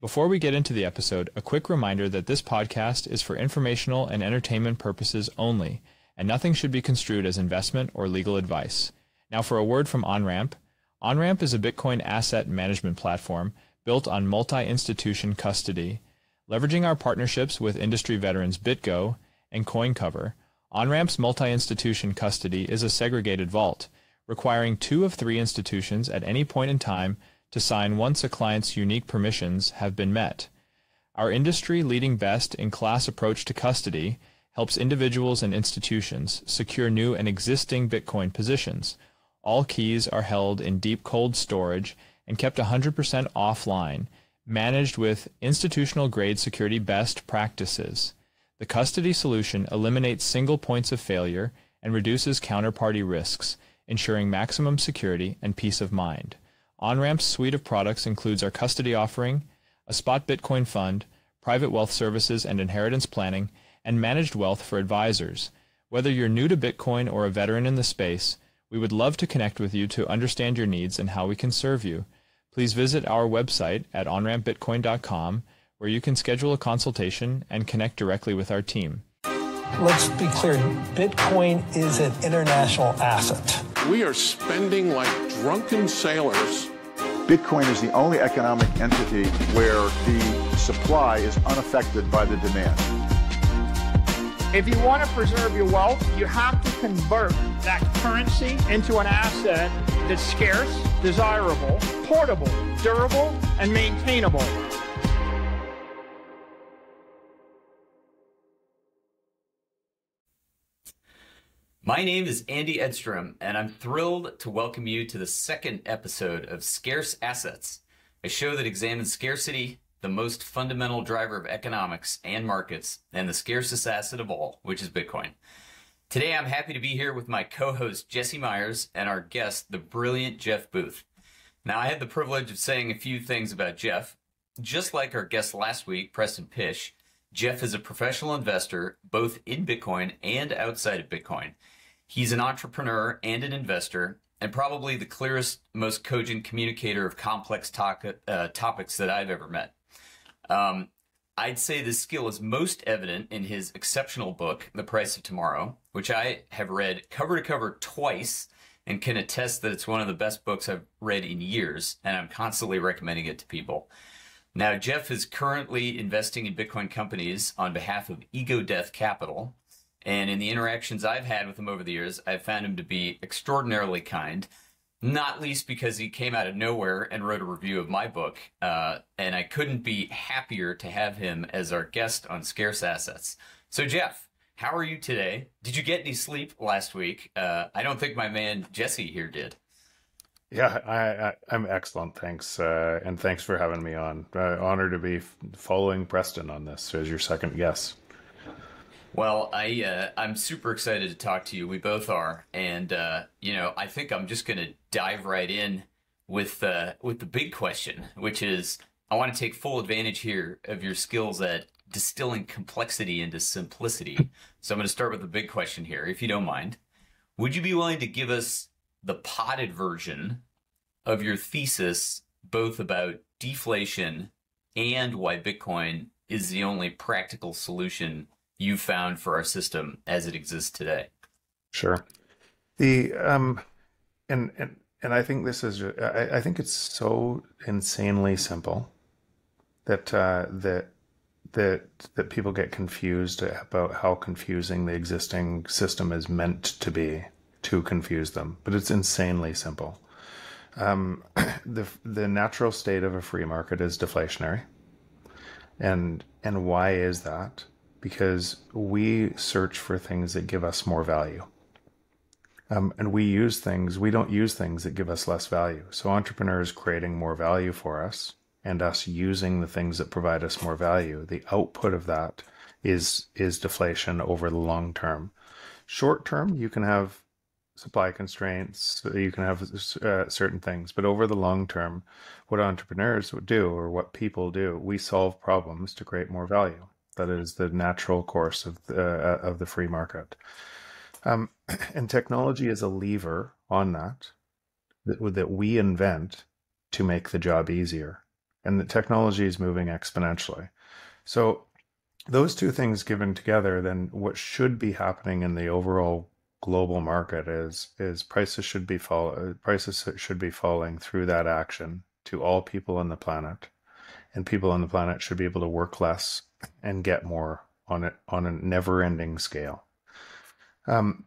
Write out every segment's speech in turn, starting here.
Before we get into the episode, a quick reminder that this podcast is for informational and entertainment purposes only, and nothing should be construed as investment or legal advice. Now, for a word from OnRamp. OnRamp is a Bitcoin asset management platform built on multi institution custody. Leveraging our partnerships with industry veterans BitGo and CoinCover, OnRamp's multi institution custody is a segregated vault, requiring two of three institutions at any point in time to sign once a client's unique permissions have been met. Our industry leading best in class approach to custody helps individuals and institutions secure new and existing Bitcoin positions. All keys are held in deep cold storage and kept 100% offline, managed with institutional grade security best practices. The custody solution eliminates single points of failure and reduces counterparty risks, ensuring maximum security and peace of mind. OnRamp's suite of products includes our custody offering, a spot Bitcoin fund, private wealth services and inheritance planning, and managed wealth for advisors. Whether you're new to Bitcoin or a veteran in the space, we would love to connect with you to understand your needs and how we can serve you. Please visit our website at onrampbitcoin.com where you can schedule a consultation and connect directly with our team. Let's be clear Bitcoin is an international asset. We are spending like drunken sailors. Bitcoin is the only economic entity where the supply is unaffected by the demand. If you want to preserve your wealth, you have to convert that currency into an asset that's scarce, desirable, portable, durable, and maintainable. My name is Andy Edstrom, and I'm thrilled to welcome you to the second episode of Scarce Assets, a show that examines scarcity, the most fundamental driver of economics and markets, and the scarcest asset of all, which is Bitcoin. Today, I'm happy to be here with my co host, Jesse Myers, and our guest, the brilliant Jeff Booth. Now, I had the privilege of saying a few things about Jeff. Just like our guest last week, Preston Pysh, Jeff is a professional investor both in Bitcoin and outside of Bitcoin. He's an entrepreneur and an investor, and probably the clearest, most cogent communicator of complex uh, topics that I've ever met. Um, I'd say this skill is most evident in his exceptional book, The Price of Tomorrow, which I have read cover to cover twice and can attest that it's one of the best books I've read in years, and I'm constantly recommending it to people. Now, Jeff is currently investing in Bitcoin companies on behalf of Ego Death Capital, and in the interactions I've had with him over the years, I've found him to be extraordinarily kind, not least because he came out of nowhere and wrote a review of my book. Uh, and I couldn't be happier to have him as our guest on Scarce Assets. So, Jeff, how are you today? Did you get any sleep last week? Uh, I don't think my man Jesse here did. Yeah, I, am excellent. Thanks. Uh, and thanks for having me on. Uh, honored to be following Preston on this as your second guest. Well, I uh, I'm super excited to talk to you. We both are, and uh, you know, I think I'm just to dive right in with uh, with the big question, which is I want to take full advantage here of your skills at distilling complexity into simplicity. so I'm to start with the big question here, if you don't mind. Would you be willing to give us the potted version of your thesis, both about deflation and why Bitcoin is the only practical solution you found for our system as it exists today. Sure. The um, and and and I think this is I, I think it's so insanely simple that uh, that that that people get confused about how confusing the existing system is meant to be to confuse them, but it's insanely simple. Um, the the natural state of a free market is deflationary, and and why is that? because we search for things that give us more value. Um, and we use things, we don't use things that give us less value. So entrepreneurs creating more value for us and us using the things that provide us more value, the output of that is, is deflation over the long term. Short term, you can have supply constraints, you can have uh, certain things, but over the long term, what entrepreneurs would do or what people do, we solve problems to create more value. That is the natural course of the, uh, of the free market. Um, and technology is a lever on that, that that we invent to make the job easier. and the technology is moving exponentially. So those two things given together, then what should be happening in the overall global market is is prices should be fall prices should be falling through that action to all people on the planet, and people on the planet should be able to work less and get more on it on a never ending scale. Um,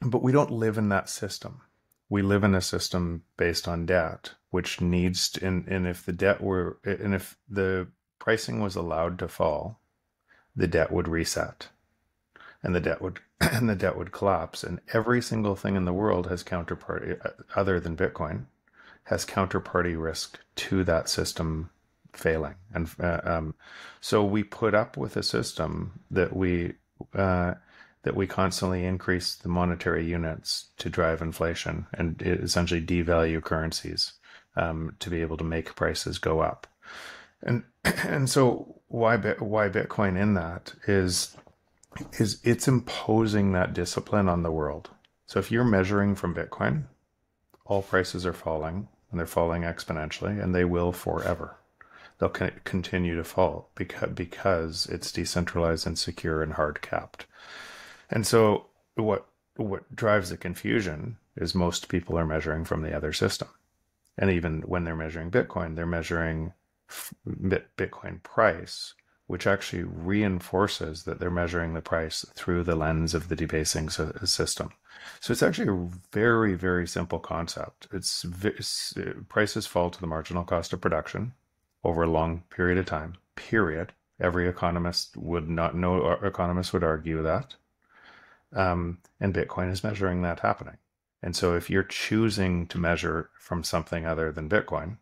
but we don't live in that system. We live in a system based on debt, which needs to, and, and if the debt were and if the pricing was allowed to fall, the debt would reset and the debt would and the debt would collapse. And every single thing in the world has counterparty uh, other than bitcoin has counterparty risk to that system failing. And uh, um, so we put up with a system that we uh, that we constantly increase the monetary units to drive inflation and essentially devalue currencies um, to be able to make prices go up. And and so why why Bitcoin in that is is it's imposing that discipline on the world. So if you're measuring from Bitcoin, all prices are falling and they're falling exponentially and they will forever. They'll continue to fall because because it's decentralized and secure and hard capped. And so what what drives the confusion is most people are measuring from the other system. And even when they're measuring Bitcoin, they're measuring Bitcoin price, which actually reinforces that they're measuring the price through the lens of the debasing system. So it's actually a very, very simple concept. It's, it's prices fall to the marginal cost of production over a long period of time. Period. Every economist would not no economist would argue that. Um, and Bitcoin is measuring that happening. And so if you're choosing to measure from something other than Bitcoin,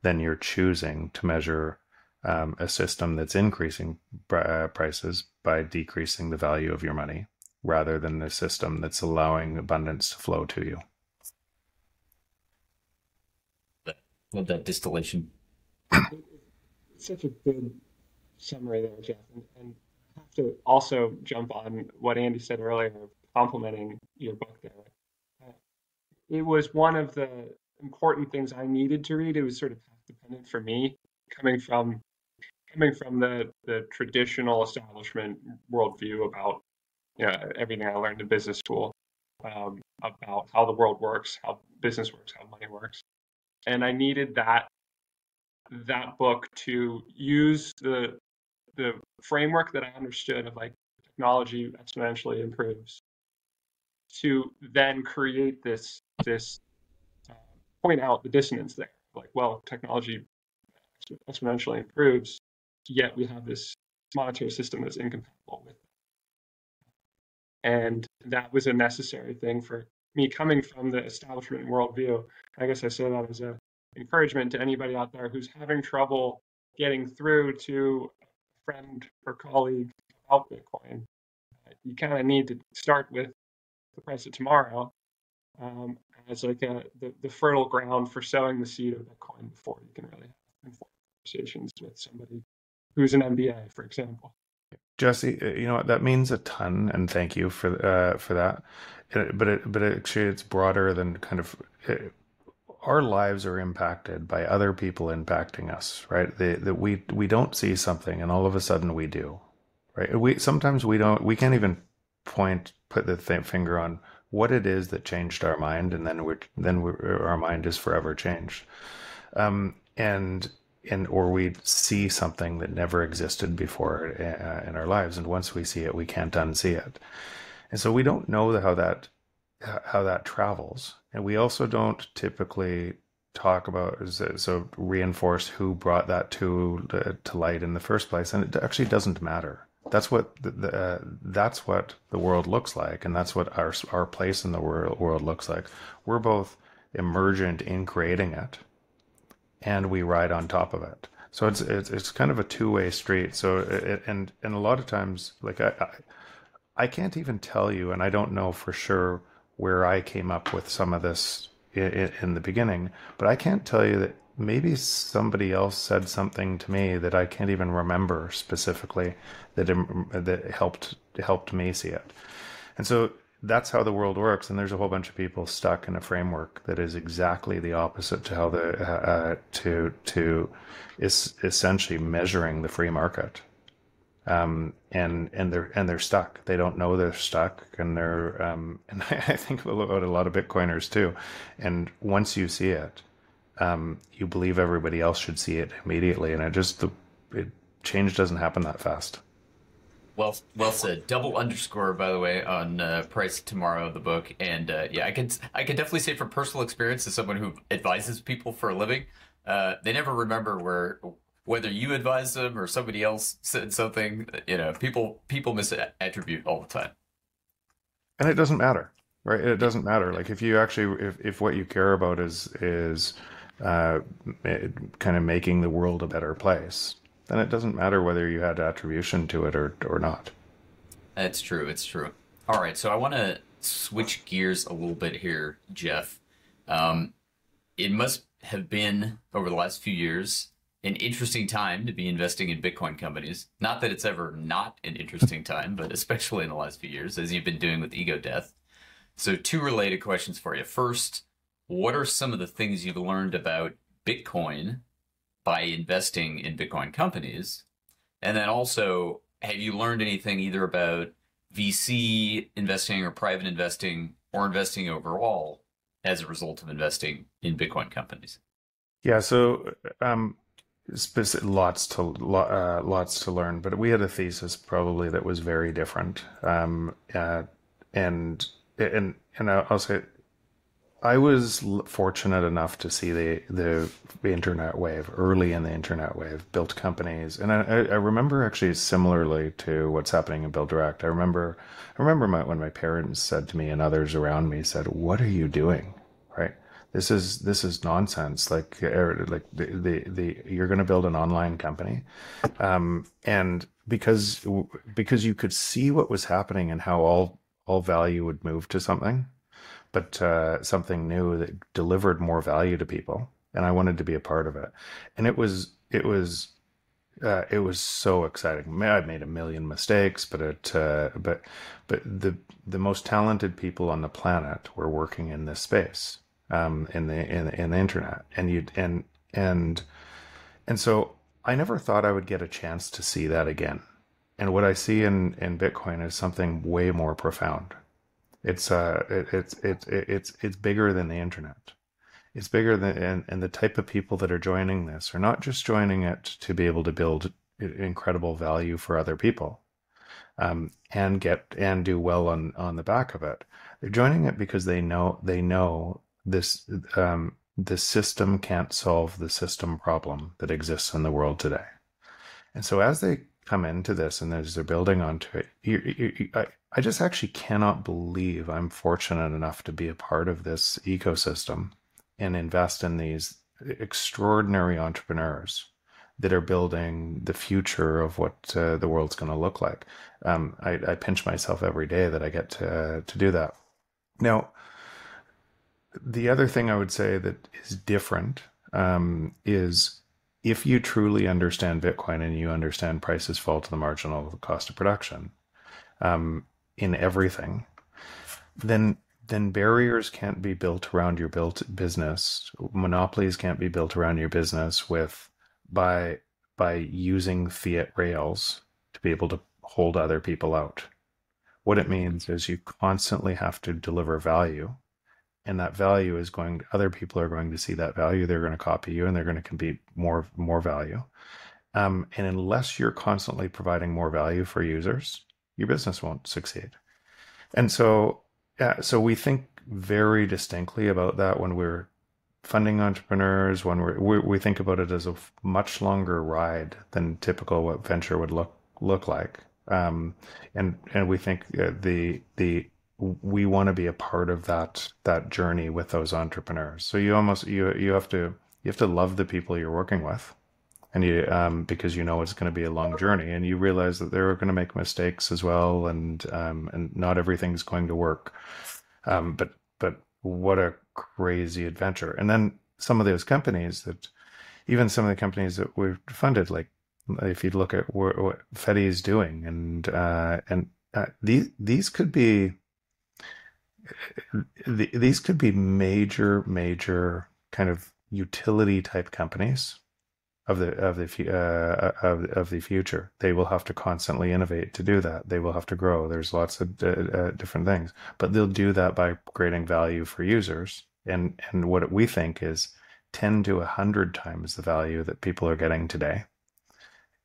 then you're choosing to measure um, a system that's increasing uh, prices by decreasing the value of your money rather than a system that's allowing abundance to flow to you. Love that distillation. Such a good summary there, Jeff. And, and I have to also jump on what Andy said earlier, complimenting your book there. Uh, it was one of the important things I needed to read. It was sort of dependent for me, coming from coming from the the traditional establishment worldview about you know, everything I learned in business school um, about how the world works, how business works, how money works, and I needed that that book to use the the framework that I understood of like technology exponentially improves to then create this this uh, point out the dissonance there. Like, well, technology exponentially improves, yet we have this monetary system that's incompatible with it. And that was a necessary thing for me coming from the establishment worldview. I guess I say that as a encouragement to anybody out there who's having trouble getting through to a friend or colleague about Bitcoin. You kind of need to start with the price of tomorrow um, as like a, the, the fertile ground for sowing the seed of Bitcoin before you can really have conversations with somebody who's an MBA, for example. Jesse, uh, you know what that means a ton, and thank you for uh, for that. But it, but actually, it's broader than kind of. It, our lives are impacted by other people impacting us, right? That we we don't see something, and all of a sudden we do, right? We sometimes we don't. We can't even point put the th- finger on what it is that changed our mind, and then we're then we're, our mind is forever changed. Um, and and or we see something that never existed before uh, in our lives, and once we see it, we can't unsee it. And so we don't know how that how that travels, and we also don't typically talk about so reinforce who brought that to to light in the first place, and it actually doesn't matter. That's what the, the uh, that's what the world looks like, and that's what our our place in the world world looks like. We're both emergent in creating it, and we ride on top of it. So it's it's, it's kind of a two way street. So it, and and a lot of times, like I, I I can't even tell you, and I don't know for sure where I came up with some of this in, in the beginning, but I can't tell you that maybe somebody else said something to me that I can't even remember specifically that um, that helped helped me see it. And so that's how the world works. And there's a whole bunch of people stuck in a framework that is exactly the opposite to how the uh, to to is essentially measuring the free market. Um, and and they're and they're stuck. They don't know they're stuck, and they're um, and I think about a lot of Bitcoiners too. And once you see it, um, you believe everybody else should see it immediately, and it just the it, change doesn't happen that fast. Well, well said. Double underscore, by the way, on uh, Price Tomorrow, of the book, and uh, yeah, I can I can definitely say from personal experience, as someone who advises people for a living, uh, they never remember where whether you advise them or somebody else said something. You know, people people misattribute all the time, and it doesn't matter, right? It doesn't matter. Like if you actually if if what you care about is is uh, kind of making the world a better place then it doesn't matter whether you had attribution to it or, or not. That's true. It's true. All right. So I want to switch gears a little bit here, Jeff. Um, it must have been over the last few years an interesting time to be investing in Bitcoin companies. Not that it's ever not an interesting time, but especially in the last few years, as you've been doing with Ego Death. So, two related questions for you. First, what are some of the things you've learned about Bitcoin by investing in Bitcoin companies? And then also, have you learned anything either about VC investing or private investing or investing overall as a result of investing in Bitcoin companies? Yeah, so um, specific, lots to uh, lots to learn, but we had a thesis probably that was very different, um, uh, and and and I'll say I was fortunate enough to see the, the internet wave early in the internet wave, built companies, and I, I remember actually similarly to what's happening in BuildDirect. I remember I remember my, when my parents said to me and others around me said, "What are you doing?" Right? This is this is nonsense. Like er, like the the, the you're going to build an online company, um, and because because you could see what was happening and how all all value would move to something but uh, something new that delivered more value to people, and I wanted to be a part of it. And it was it was uh, it was so exciting. I made a million mistakes, but it uh, but but the the most talented people on the planet were working in this space, um, in the in, in the internet, and you and and and so I never thought I would get a chance to see that again. And what I see in in Bitcoin is something way more profound. It's uh, it, it's it's it's it's bigger than the internet. It's bigger than and, and the type of people that are joining this are not just joining it to be able to build incredible value for other people, um, and get and do well on on the back of it. They're joining it because they know they know this um, the system can't solve the system problem that exists in the world today. And so as they come into this and as they're building onto it, you, you, you, I, I just actually cannot believe I'm fortunate enough to be a part of this ecosystem and invest in these extraordinary entrepreneurs that are building the future of what uh, the world's going to look like. Um, I, I, pinch myself every day that I get to, to do that. Now, the other thing I would say that is different um, is if you truly understand Bitcoin and you understand prices fall to the marginal cost of production, um, in everything, then then barriers can't be built around your built business. Monopolies can't be built around your business with by by using fiat rails to be able to hold other people out. What it means is you constantly have to deliver value and that value is going other people are going to see that value they're going to copy you and they're going to compete more more value um, and unless you're constantly providing more value for users your business won't succeed. And so, yeah, so we think very distinctly about that when we're funding entrepreneurs. When we're, we we think about it as a much longer ride than typical what venture would look look like. Um, and and we think the the we want to be a part of that that journey with those entrepreneurs. So you almost you you have to you have to love the people you're working with and you um, because you know it's going to be a long journey, and you realize that they're going to make mistakes as well, and um, and not everything's going to work. Um, but but what a crazy adventure! And then some of those companies that, even some of the companies that we've funded, like if you look at what, Fedi is doing, and uh, and uh, these these could be the, these could be major, major kind of utility type companies of the of the uh, of of the future. They will have to constantly innovate to do that. They will have to grow. There's lots of uh, uh, different things, but they'll do that by creating value for users. And and what we think is ten to hundred times the value that people are getting today.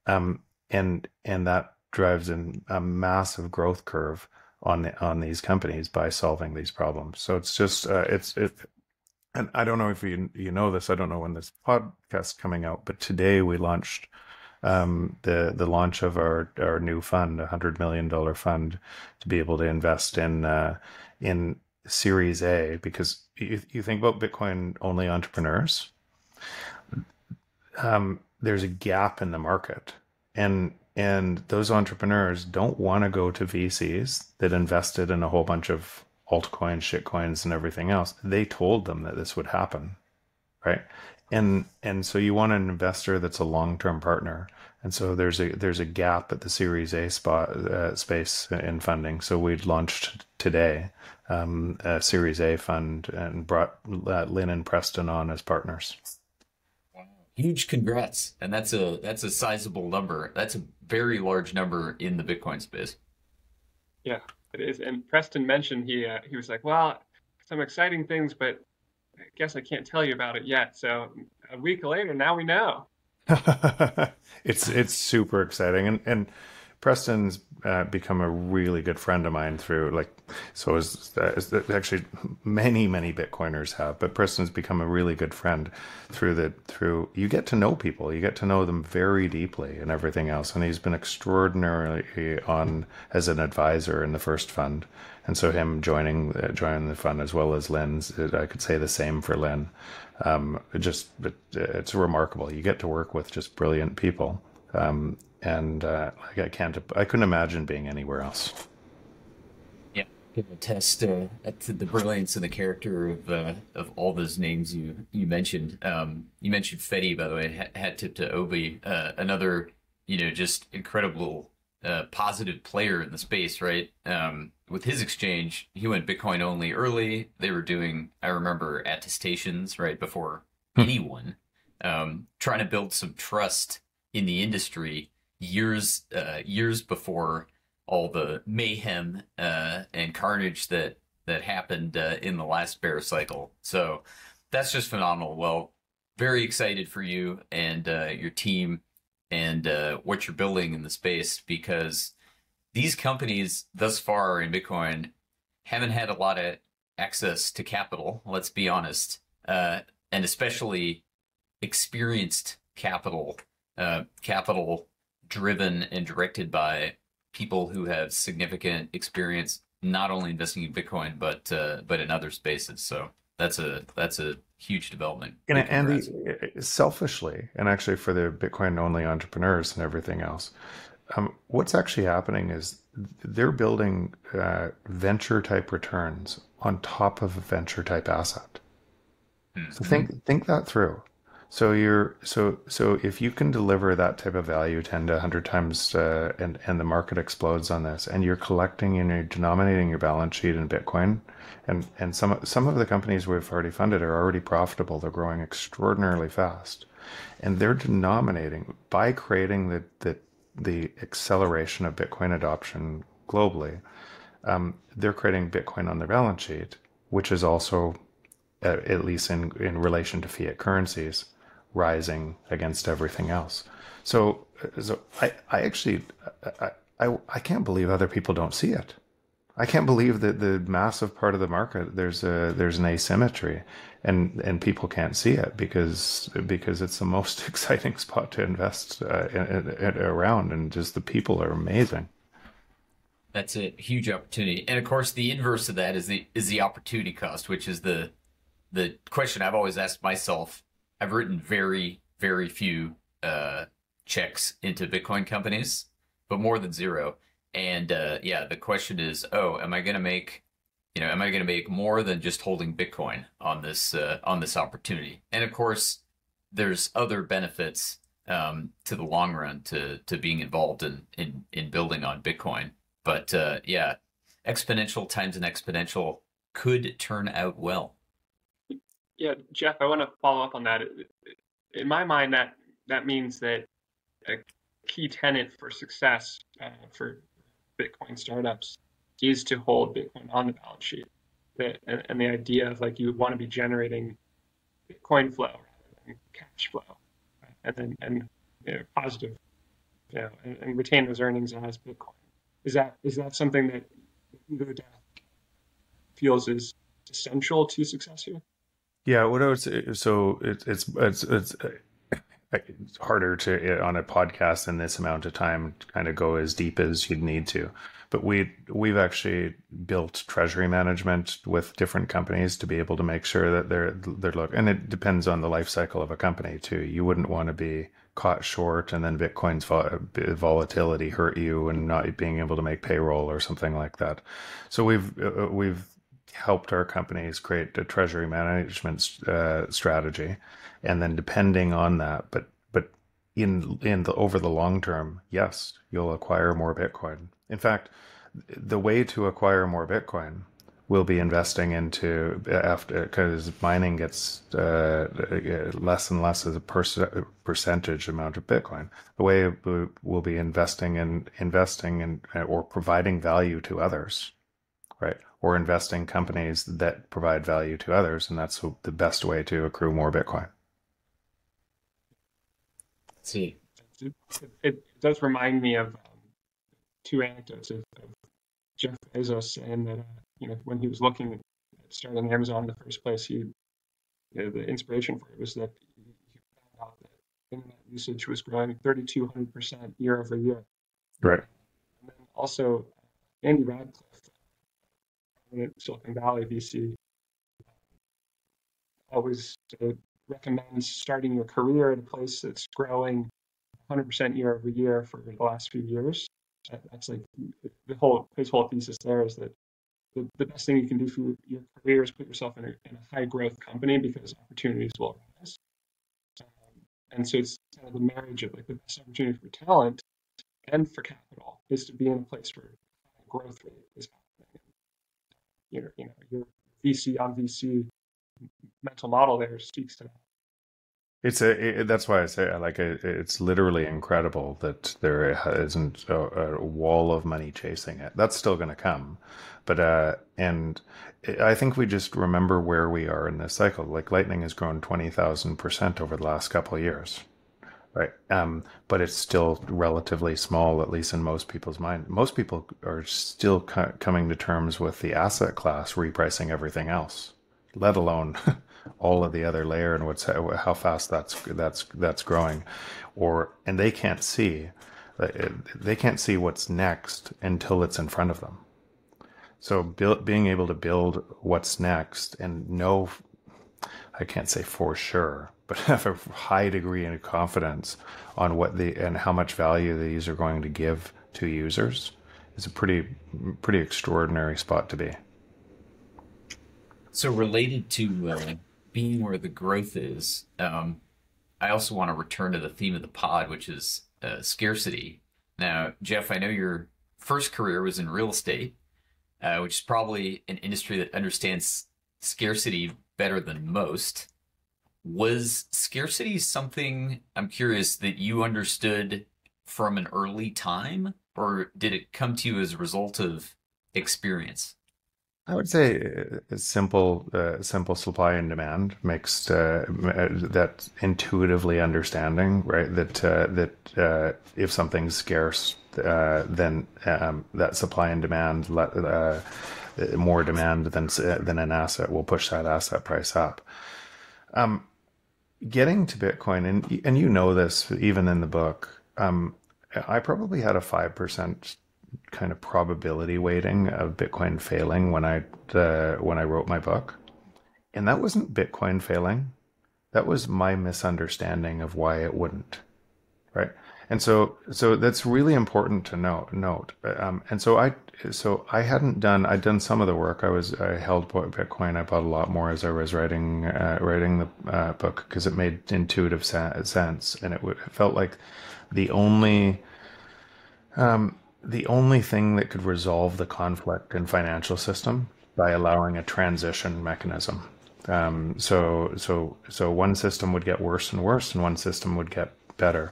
Um, and and that drives in a massive growth curve on the, on these companies by solving these problems. So it's just uh, it's it and I don't know if you you know this. I don't know when this podcast coming out, but today we launched um, the the launch of our our new fund, a hundred million dollar fund, to be able to invest in uh, in Series A. Because you, you think about Bitcoin only entrepreneurs, um, there's a gap in the market, and and those entrepreneurs don't want to go to VCs that invested in a whole bunch of altcoins, shitcoins, and everything else. They told them that this would happen, right? And and so you want an investor that's a long term partner. And so there's a there's a gap at the Series A spot uh, space in funding. So we launched today um, a Series A fund and brought uh, Lyn and Preston on as partners. Huge congrats, and that's a that's a sizable number. That's a very large number in the Bitcoin space. Yeah, it is. And Preston mentioned he uh, he was like, well, some exciting things, but I guess I can't tell you about it yet. So a week later, now we know. it's it's super exciting, and and Preston's uh, become a really good friend of mine through like so is, actually many many Bitcoiners have, but Preston's become a really good friend through the through you get to know people, you get to know them very deeply and everything else, and he's been extraordinarily on as an advisor in the first fund, and so him joining uh, joining the fund as well as Lyn's, I could say the same for Lyn. Um, it just it, it's remarkable. You get to work with just brilliant people. Um, and uh, I can't, I couldn't imagine being anywhere else. Can attest uh, to the brilliance and the character of uh, of all those names you you mentioned. Um, you mentioned Fedi, by the way. Hat tip to Obi, uh, another you know just incredible uh, positive player in the space, right? Um, with his exchange, he went Bitcoin only early. They were doing, I remember, attestations right before hmm. anyone, um, trying to build some trust in the industry years uh, years before all the mayhem uh, and carnage that that happened uh, in the last bear cycle. So that's just phenomenal. Well, very excited for you and uh, your team and uh, what you're building in the space because these companies thus far in Bitcoin haven't had a lot of access to capital. Let's be honest, uh, and especially experienced capital, capital driven and directed by people who have significant experience not only investing in Bitcoin but uh, but in other spaces. So that's a that's a huge development. And, and the, selfishly, and actually for the Bitcoin only entrepreneurs and everything else, um, what's actually happening is they're building uh, venture type returns on top of a venture type asset. Mm-hmm. So think think that through. So you're so so if you can deliver that type of value ten to hundred times, uh, and and the market explodes on this, and you're collecting and you're denominating your balance sheet in Bitcoin, and and some some of the companies we've already funded are already profitable. They're growing extraordinarily fast, and they're denominating by creating the the the acceleration of Bitcoin adoption globally. Um, they're creating Bitcoin on their balance sheet, which is also, uh, at least in in relation to fiat currencies rising against everything else. So, so I, I actually, I, I, I can't believe other people don't see it. I can't believe that the massive part of the market there's a there's an asymmetry, and and people can't see it because because it's the most exciting spot to invest uh, in, in, around, and just the people are amazing. That's a huge opportunity, and of course, the inverse of that is the is the opportunity cost, which is the the question I've always asked myself I've written very, very few uh, checks into Bitcoin companies, but more than zero. And uh, yeah, the question is, oh, am I going to make, you know, am I going to make more than just holding Bitcoin on this uh, on this opportunity? And of course, there's other benefits um, to the long run to to being involved in in, in building on Bitcoin. But uh, yeah, exponential times an exponential could turn out well. Yeah, Jeff, I want to follow up on that. In my mind, that that means that a key tenet for success uh, for Bitcoin startups is to hold Bitcoin on the balance sheet. That, and, and the idea of like you want to be generating Bitcoin flow rather than cash flow, right? and then and you know, positive, you know, and, and, retain those earnings as Bitcoin. Is that is that something that Ego feels is essential to success here? Yeah, what I would say. So it, it's it's it's uh, it's harder to uh, on a podcast in this amount of time kind of go as deep as you'd need to but we we've actually built treasury management with different companies to be able to make sure that they're they're look and it depends on the life cycle of a company too you wouldn't want to be caught short and then bitcoin's uh, volatility hurt you and not being able to make payroll or something like that so we've uh, we've helped our companies create a treasury management uh, strategy. And then depending on that but but in in the over the long term yes you'll acquire more bitcoin. In fact the way to acquire more bitcoin will be investing into after because mining gets uh, less and less as a per- percentage amount of bitcoin. The way we'll be investing in investing in or providing value to others right or investing companies that provide value to others and that's the best way to accrue more bitcoin see. It, it, does remind me of um, two anecdotes of, of, Jeff Bezos saying that uh, you know when he was looking at starting Amazon in the first place, he you know, the inspiration for it was that he, he found out that internet usage was growing 3,200 percent year over year. Right. And then also Andy Rachleff, Silicon Valley VC, always recommends starting your career at a place that's growing 100% year over year for the last few years. That's like the whole his whole thesis there is that the, the best thing you can do for your career is put yourself in a, in a high growth company because opportunities will arise. Um, and so it's kind of the marriage of like the best opportunity for talent and for capital is to be in a place where growth rate is happening. Your, you know, your VC on VC mental model there speaks to that. It's a. It, that's why I say like it, it's literally incredible that there isn't a, a wall of money chasing it. That's still going to come, but uh, and I think we just remember where we are in this cycle. Like Lightning has grown twenty thousand percent over the last couple of years, right? Um, but it's still relatively small, at least in most people's mind. Most people are still co- coming to terms with the asset class repricing everything else let alone all of the other layer and what's how fast that's that's that's growing or and they can't see they can't see what's next until it's in front of them so build, being able to build what's next and know i can't say for sure but have a high degree of confidence on what the and how much value these are going to give to users is a pretty pretty extraordinary spot to be so related to uh, being where the growth is, um, I also want to return to the theme of the pod, which is uh, scarcity. Now, Jeff, I know your first career was in real estate, uh, which is probably an industry that understands scarcity better than most. Was scarcity something I'm curious that you understood from an early time, or did it come to you as a result of experience? I would say uh, simple, uh, simple supply and demand makes uh, uh, that intuitively understanding, right? That uh, that uh, if something's scarce, then um, that supply and demand, more demand than than an asset will push that asset price up. Um, getting to Bitcoin, and and you know this even in the book. Um, I probably had a five percent kind of probability weighting of Bitcoin failing when I uh, when I wrote my book, and that wasn't Bitcoin failing. That was my misunderstanding of why it wouldn't, right? And so so that's really important to note. Note, um, and so I so I hadn't done I'd done some of the work. I was I held Bitcoin. I bought a lot more as I was writing uh, writing the uh, book because it made intuitive sense, and it, it felt like the only um, the only thing that could resolve the conflict in financial system by allowing a transition mechanism. Um, so so so one system would get worse and worse, and one system would get better.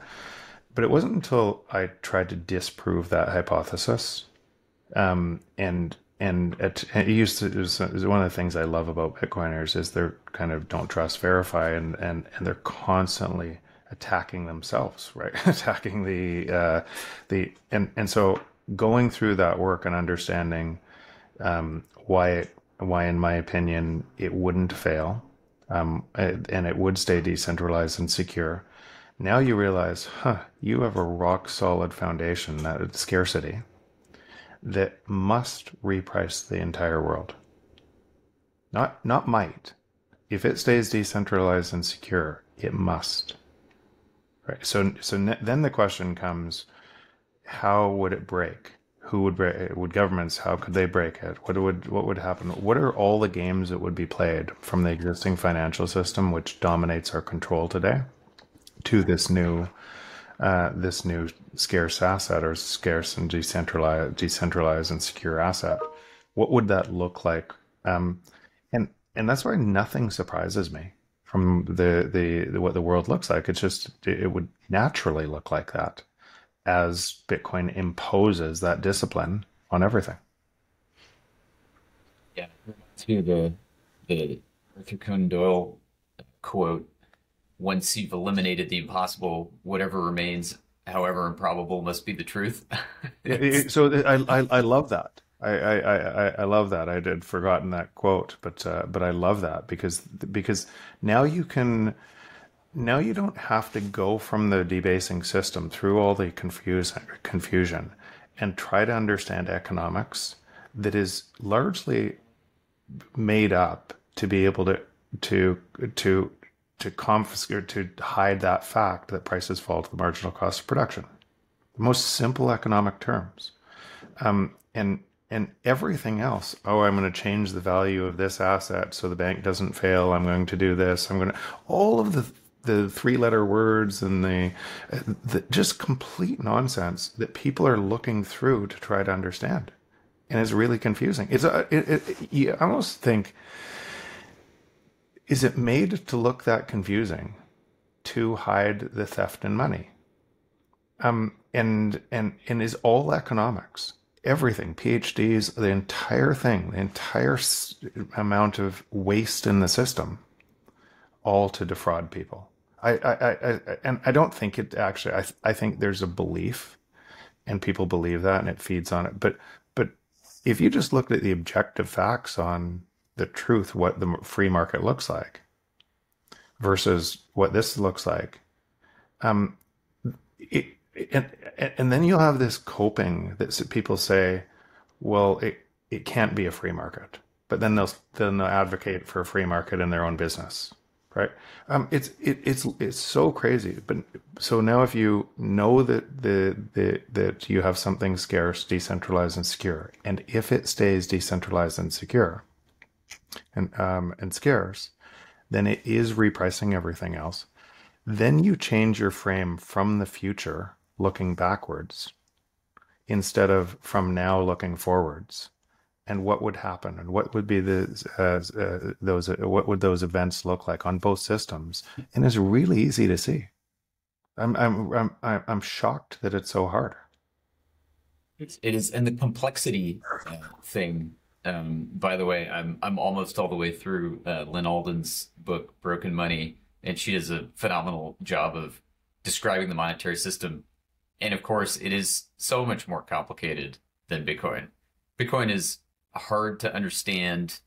But it wasn't until I tried to disprove that hypothesis, um, and and it, it used to it was, it was, one of the things I love about Bitcoiners is they're kind of don't trust, verify, and and and they're constantly attacking themselves, right? attacking the uh, the and and so going through that work and understanding um, why it, why in my opinion it wouldn't fail um, and it would stay decentralized and secure. Now you realize, huh, you have a rock solid foundation that scarcity that must reprice the entire world. Not not might. If it stays decentralized and secure, it must. Right. So so ne- then the question comes, how would it break? Who would break? Would governments? How could they break it? What would what would happen? What are all the games that would be played from the existing financial system, which dominates our control today, to this new uh, this new scarce asset or scarce and decentralized, decentralized and secure asset? What would that look like? Um, and and that's why nothing surprises me from the, the, the what the world looks like. It's just it would naturally look like that as Bitcoin imposes that discipline on everything. Yeah, to the the Arthur Conan Doyle quote: "Once you've eliminated the impossible, whatever remains, however improbable, must be the truth." so I, I I love that. I, I, I, I love that. I had forgotten that quote, but uh, but I love that because because now you can now you don't have to go from the debasing system through all the confusion confusion and try to understand economics that is largely made up to be able to to to to confiscate to hide that fact that prices fall to the marginal cost of production. The most simple economic terms. Um, and and everything else oh i'm going to change the value of this asset so the bank doesn't fail i'm going to do this i'm going to all of the the three letter words and the, the just complete nonsense that people are looking through to try to understand and it's really confusing it's a, it, it, you almost think is it made to look that confusing to hide the theft in money? Um and and and is all economics everything phds the entire thing the entire amount of waste in the system all to defraud people? I, I, I, and i don't think it actually I, I think there's a belief and people believe that and it feeds on it. But but if you just looked at the objective facts on the truth what the free market looks like versus what this looks like um it, and and then you'll have this coping that people say, well, it it can't be a free market, but then they'll then they'll advocate for a free market in their own business, right? Um, it's it, it's it's so crazy. But so now, if you know that the the that you have something scarce, decentralized, and secure, and if it stays decentralized and secure, and um and scarce, then it is repricing everything else. Then you change your frame from the future looking backwards instead of from now looking forwards. And what would happen? And what would be the uh, uh, those uh, what would those events look like on both systems? And it's really easy to see. I'm i'm i'm i'm shocked that it's so hard. It is and the complexity uh, thing um, by the way i'm i'm almost all the way through uh, lyn alden's book broken money and she does a phenomenal job of describing the monetary system and of course, it is so much more complicated than Bitcoin. Bitcoin is hard to understand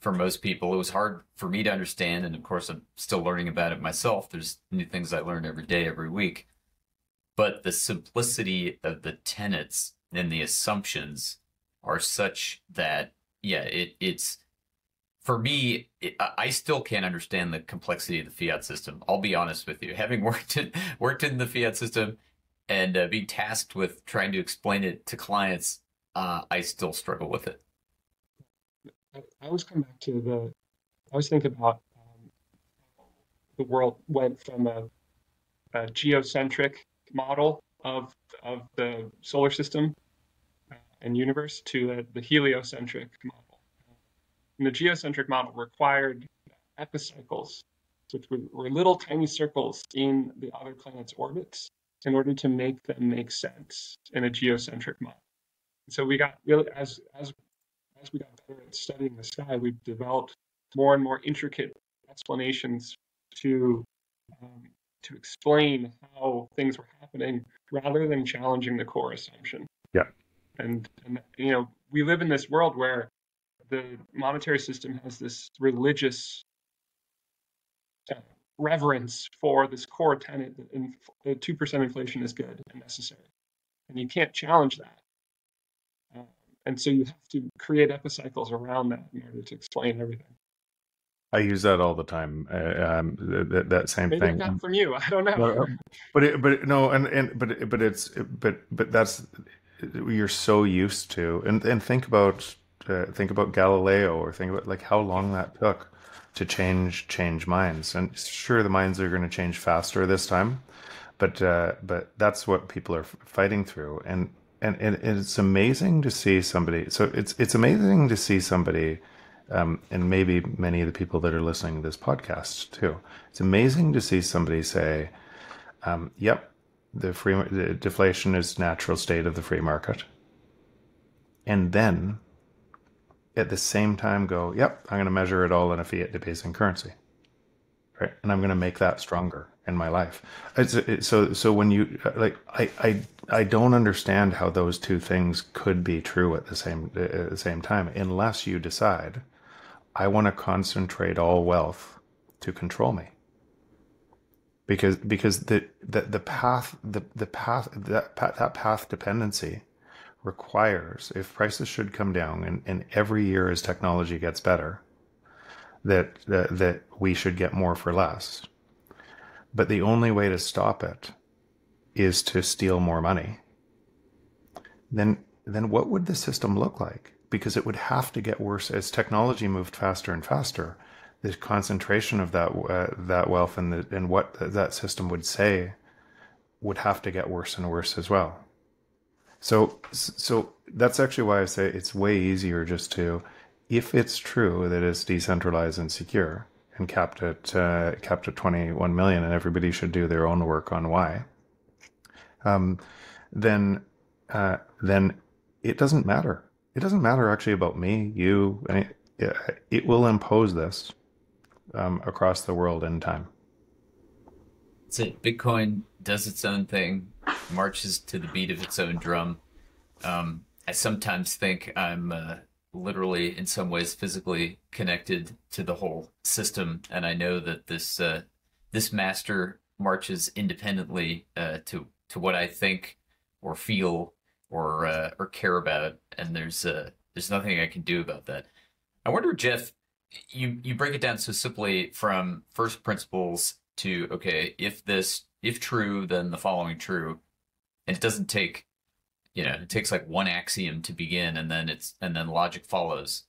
for most people. It was hard for me to understand. And of course, I'm still learning about it myself. There's new things I learn every day, every week. But the simplicity of the tenets and the assumptions are such that, yeah, it, it's for me, it, I still can't understand the complexity of the fiat system. I'll be honest with you. Having worked in, worked in the fiat system, and uh, being tasked with trying to explain it to clients, uh, I still struggle with it. I, always come back to the. I always think about um, the world went from a, a, geocentric model of of the solar system and universe to the, the heliocentric model. And the geocentric model required epicycles, which were little tiny circles in the other planets' orbits, in order to make them make sense in a geocentric model. so we got really as as as we got better at studying the sky, we developed more and more intricate explanations to um, to explain how things were happening rather than challenging the core assumption. Yeah. And, and you know, we live in this world where the monetary system has this religious uh, reverence for this core tenet that two percent inflation is good and necessary, and you can't challenge that. Uh, and so you have to create epicycles around that in order to explain everything. I use that all the time. Uh, um, that, that same Maybe thing. Not from you. I don't know. But, uh, but it, but no, and and but but it's but but that's you're so used to, and and think about uh, think about Galileo, or think about like how long that took to change change minds. And sure, the minds are going to change faster this time, but uh, but that's what people are fighting through, and and and it's amazing to see somebody. So it's it's amazing to see somebody um, and maybe many of the people that are listening to this podcast too. It's amazing to see somebody say, um, "Yep, the free the deflation is natural state of the free market," and then at the same time go, "Yep, I'm going to measure it all in a fiat debasing currency." Right, and I'm going to make that stronger in my life. It, so, so when you uh, like, I, I, I don't understand how those two things could be true at the same uh, at the same time, unless you decide I want to concentrate all wealth to control me. Because because the the, the path the, the path that that path dependency requires if prices should come down and, and every year as technology gets better that, that that we should get more for less. But the only way to stop it is to steal more money. Then then what would the system look like? because it would have to get worse as technology moved faster and faster. The concentration of that uh, that wealth and the, and what that system would say would have to get worse and worse as well. So so that's actually why I say it's way easier just to, if it's true that it's decentralized and secure and capped at uh, capped at 21 million, and everybody should do their own work on why. Um, then uh, then it doesn't matter it doesn't matter actually about me, you. It, it will impose this um, across the world in time. It. Bitcoin does its own thing, marches to the beat of its own drum. Um, I sometimes think I'm uh, literally, in some ways, physically connected to the whole system, and I know that this uh, this master marches independently uh, to to what I think or feel or uh, or care about, and there's uh, there's nothing I can do about that. I wonder, Jeff, you you break it down so simply from first principles to okay, if this if true, then the following true, and it doesn't take you know it takes like one axiom to begin, and then it's and then logic follows.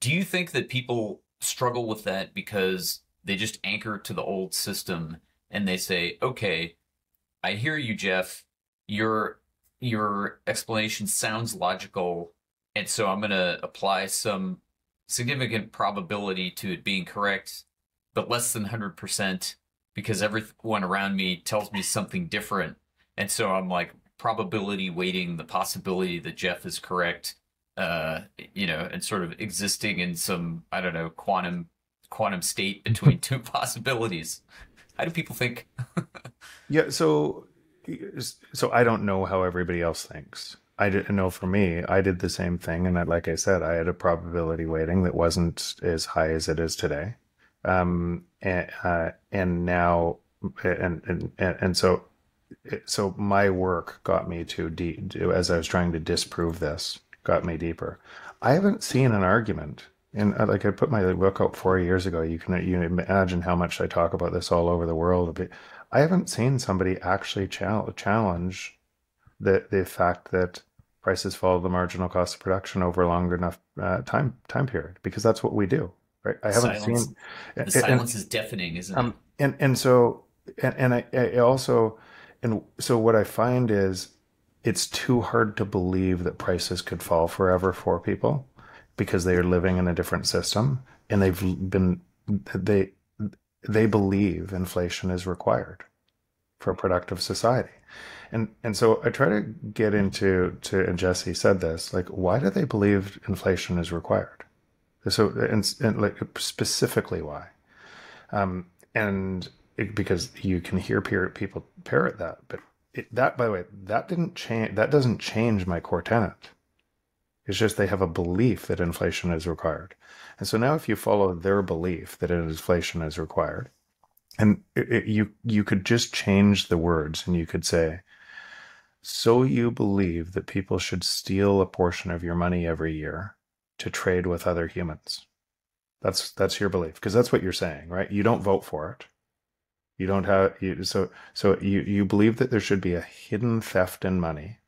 Do you think that people struggle with that because they just anchor to the old system and they say, okay, I hear you, Jeff. You're your explanation sounds logical, and so I'm going to apply some significant probability to it being correct, but less than 100% because everyone around me tells me something different. And so I'm like probability weighting the possibility that Jeff is correct, uh, you know, and sort of existing in some, I don't know, quantum quantum state between two possibilities. How do people think? yeah, so so I don't know how everybody else thinks. I didn't know for me, I did the same thing. And like I said, I had a probability weighting that wasn't as high as it is today. Um, and, uh, and now, and, and, and so, so my work got me to, de- as I was trying to disprove this, got me deeper. I haven't seen an argument and uh, like I put my book out four years ago. You can you imagine how much I talk about this all over the world. I haven't seen somebody actually challenge the the fact that prices follow the marginal cost of production over a long enough uh, time time period because that's what we do, right? I haven't silence. seen the and, silence is deafening, isn't um, it? And and so and, and I, I also and so what I find is it's too hard to believe that prices could fall forever for people because they are living in a different system and they've been they they believe inflation is required for a productive society. And and so I try to get into to and Jesse said this like why do they believe inflation is required? So and, and like specifically why? Um, and it, because you can hear people parrot that, but it, that by the way that didn't change. That doesn't change my core tenet. It's just they have a belief that inflation is required. And so now if you follow their belief that inflation is required, and it, it, you you could just change the words and you could say so you believe that people should steal a portion of your money every year to trade with other humans. That's that's your belief because that's what you're saying, right? You don't vote for it. You don't have you, so so you you believe that there should be a hidden theft in money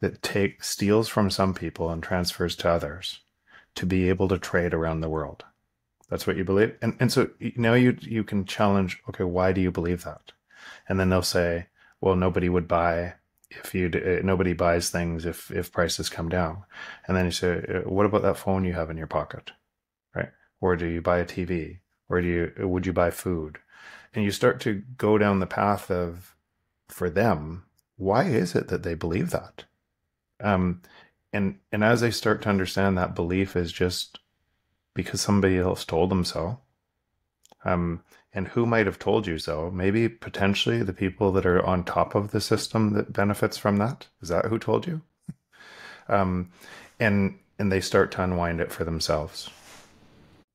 that take steals from some people and transfers to others to be able to trade around the world. That's what you believe. And and so now you you can challenge, okay, why do you believe that? And then they'll say, well, nobody would buy if you uh, nobody buys things if if prices come down. And then you say, uh, what about that phone you have in your pocket? Right? Or do you buy a TV? Or do you would you buy food? And you start to go down the path of for them, why is it that they believe that? Um and and as they start to understand that belief is just because somebody else told them so. Um, and who might have told you so? Maybe potentially the people that are on top of the system that benefits from that. Is that who told you? Um, and and they start to unwind it for themselves.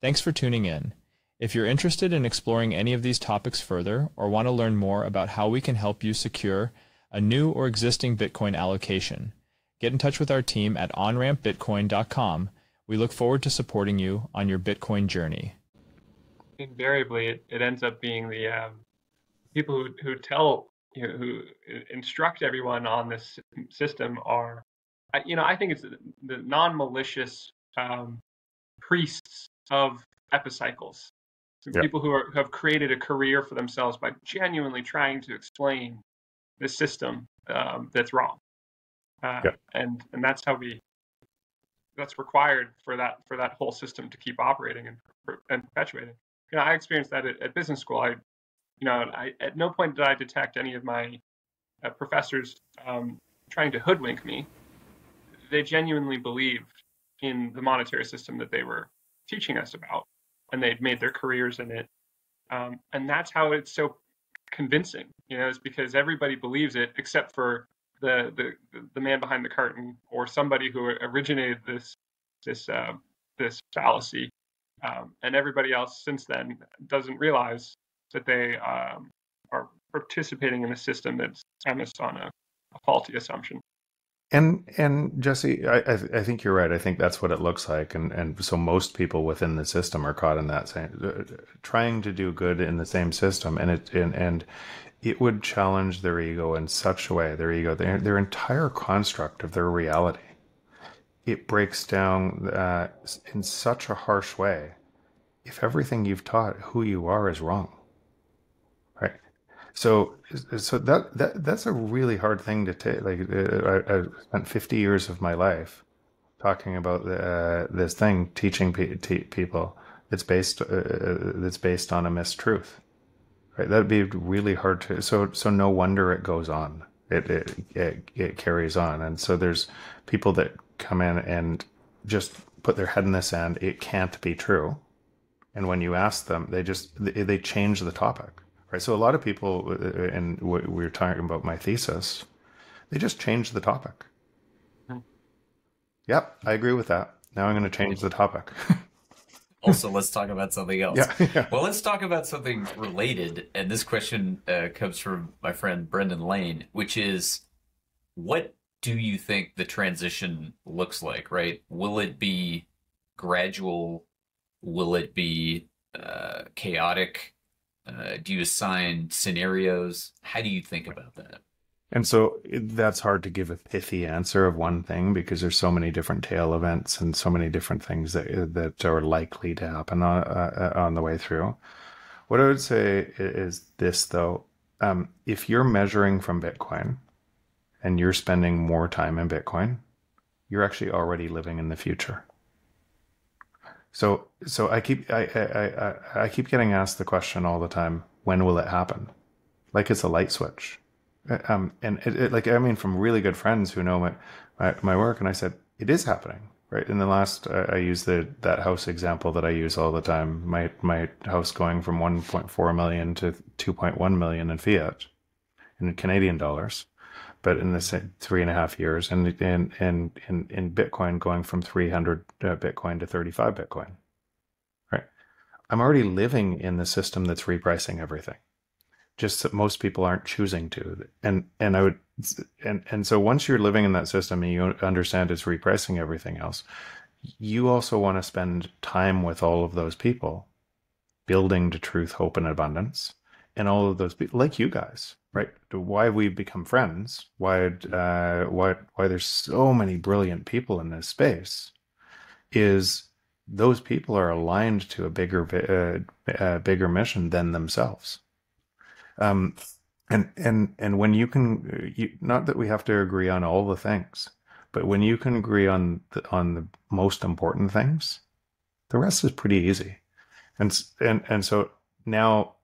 Thanks for tuning in. If you're interested in exploring any of these topics further or want to learn more about how we can help you secure a new or existing Bitcoin allocation, get in touch with our team at onrampbitcoin.com we look forward to supporting you on your Bitcoin journey. Invariably, it, it ends up being the um, people who, who tell, you know, who instruct everyone on this system are, you know, I think it's the, the non malicious um, priests of epicycles. Yep. People who, are, who have created a career for themselves by genuinely trying to explain the system um, that's wrong. Uh, yep. and and that's how we that's required for that for that whole system to keep operating and and perpetuating. You know, I experienced that at, at business school. I, you know, I, at no point did I detect any of my uh, professors um, trying to hoodwink me. They genuinely believed in the monetary system that they were teaching us about, and they'd made their careers in it. Um, and that's how it's so convincing. You know, is because everybody believes it except for the the the man behind the curtain or somebody who originated this this uh, this fallacy, um, and everybody else since then doesn't realize that they um, are participating in a system that's premised on a, a faulty assumption. And and Jesse, I I think you're right. I think that's what it looks like, and and so most people within the system are caught in that same uh, trying to do good in the same system, and it and and it would challenge their ego in such a way, their ego, their, their entire construct of their reality. It breaks down uh, in such a harsh way. If everything you've taught who you are is wrong, right? So, so that that that's a really hard thing to take. Like, uh, I, I spent fifty years of my life talking about uh, this thing, teaching pe- te- people that's based uh, uh based on a mistruth Right, that'd be really hard to. So, so no wonder it goes on. It, it it it carries on, and so there's people that come in and just put their head in the sand. It can't be true, and when you ask them, they just they, they change the topic. Right. So a lot of people, uh, and we were talking about my thesis, they just change the topic. Hmm. Yep, I agree with that. Now I'm going to change the topic. also let's talk about something else. Yeah, yeah, Well, let's talk about something related. And this question uh, comes from my friend Brendan Lane, which is what do you think the transition looks like, right? Will it be gradual? Will it be uh, chaotic? Uh, do you assign scenarios? How do you think about that? And so that's hard to give a pithy answer of one thing because there's so many different tail events and so many different things that that are likely to happen on, uh, on the way through. What I would say is this though, um, if you're measuring from Bitcoin and you're spending more time in Bitcoin, you're actually already living in the future. So so I keep I, I I I keep getting asked the question all the time. When will it happen? Like it's a light switch. Um, and it, it, like I mean, from really good friends who know my, my my work, and I said it is happening. Right in the last, uh, I use the that house example that I use all the time. My my house going from 1.4 million to 2.1 million in fiat, in Canadian dollars, but in the same three and a half years, and in in in, in Bitcoin going from 300 uh, Bitcoin to 35 Bitcoin. Right, I'm already living in the system that's repricing everything just that most people aren't choosing to and and i would and and so once you're living in that system and you understand it's repricing everything else you also want to spend time with all of those people building to truth hope and abundance and all of those people like you guys right why we become friends why uh why why there's so many brilliant people in this space is those people are aligned to a bigger uh, bigger mission than themselves um, and and and when you can, you, not that we have to agree on all the things, but when you can agree on the, on the most important things, the rest is pretty easy. And and and so now,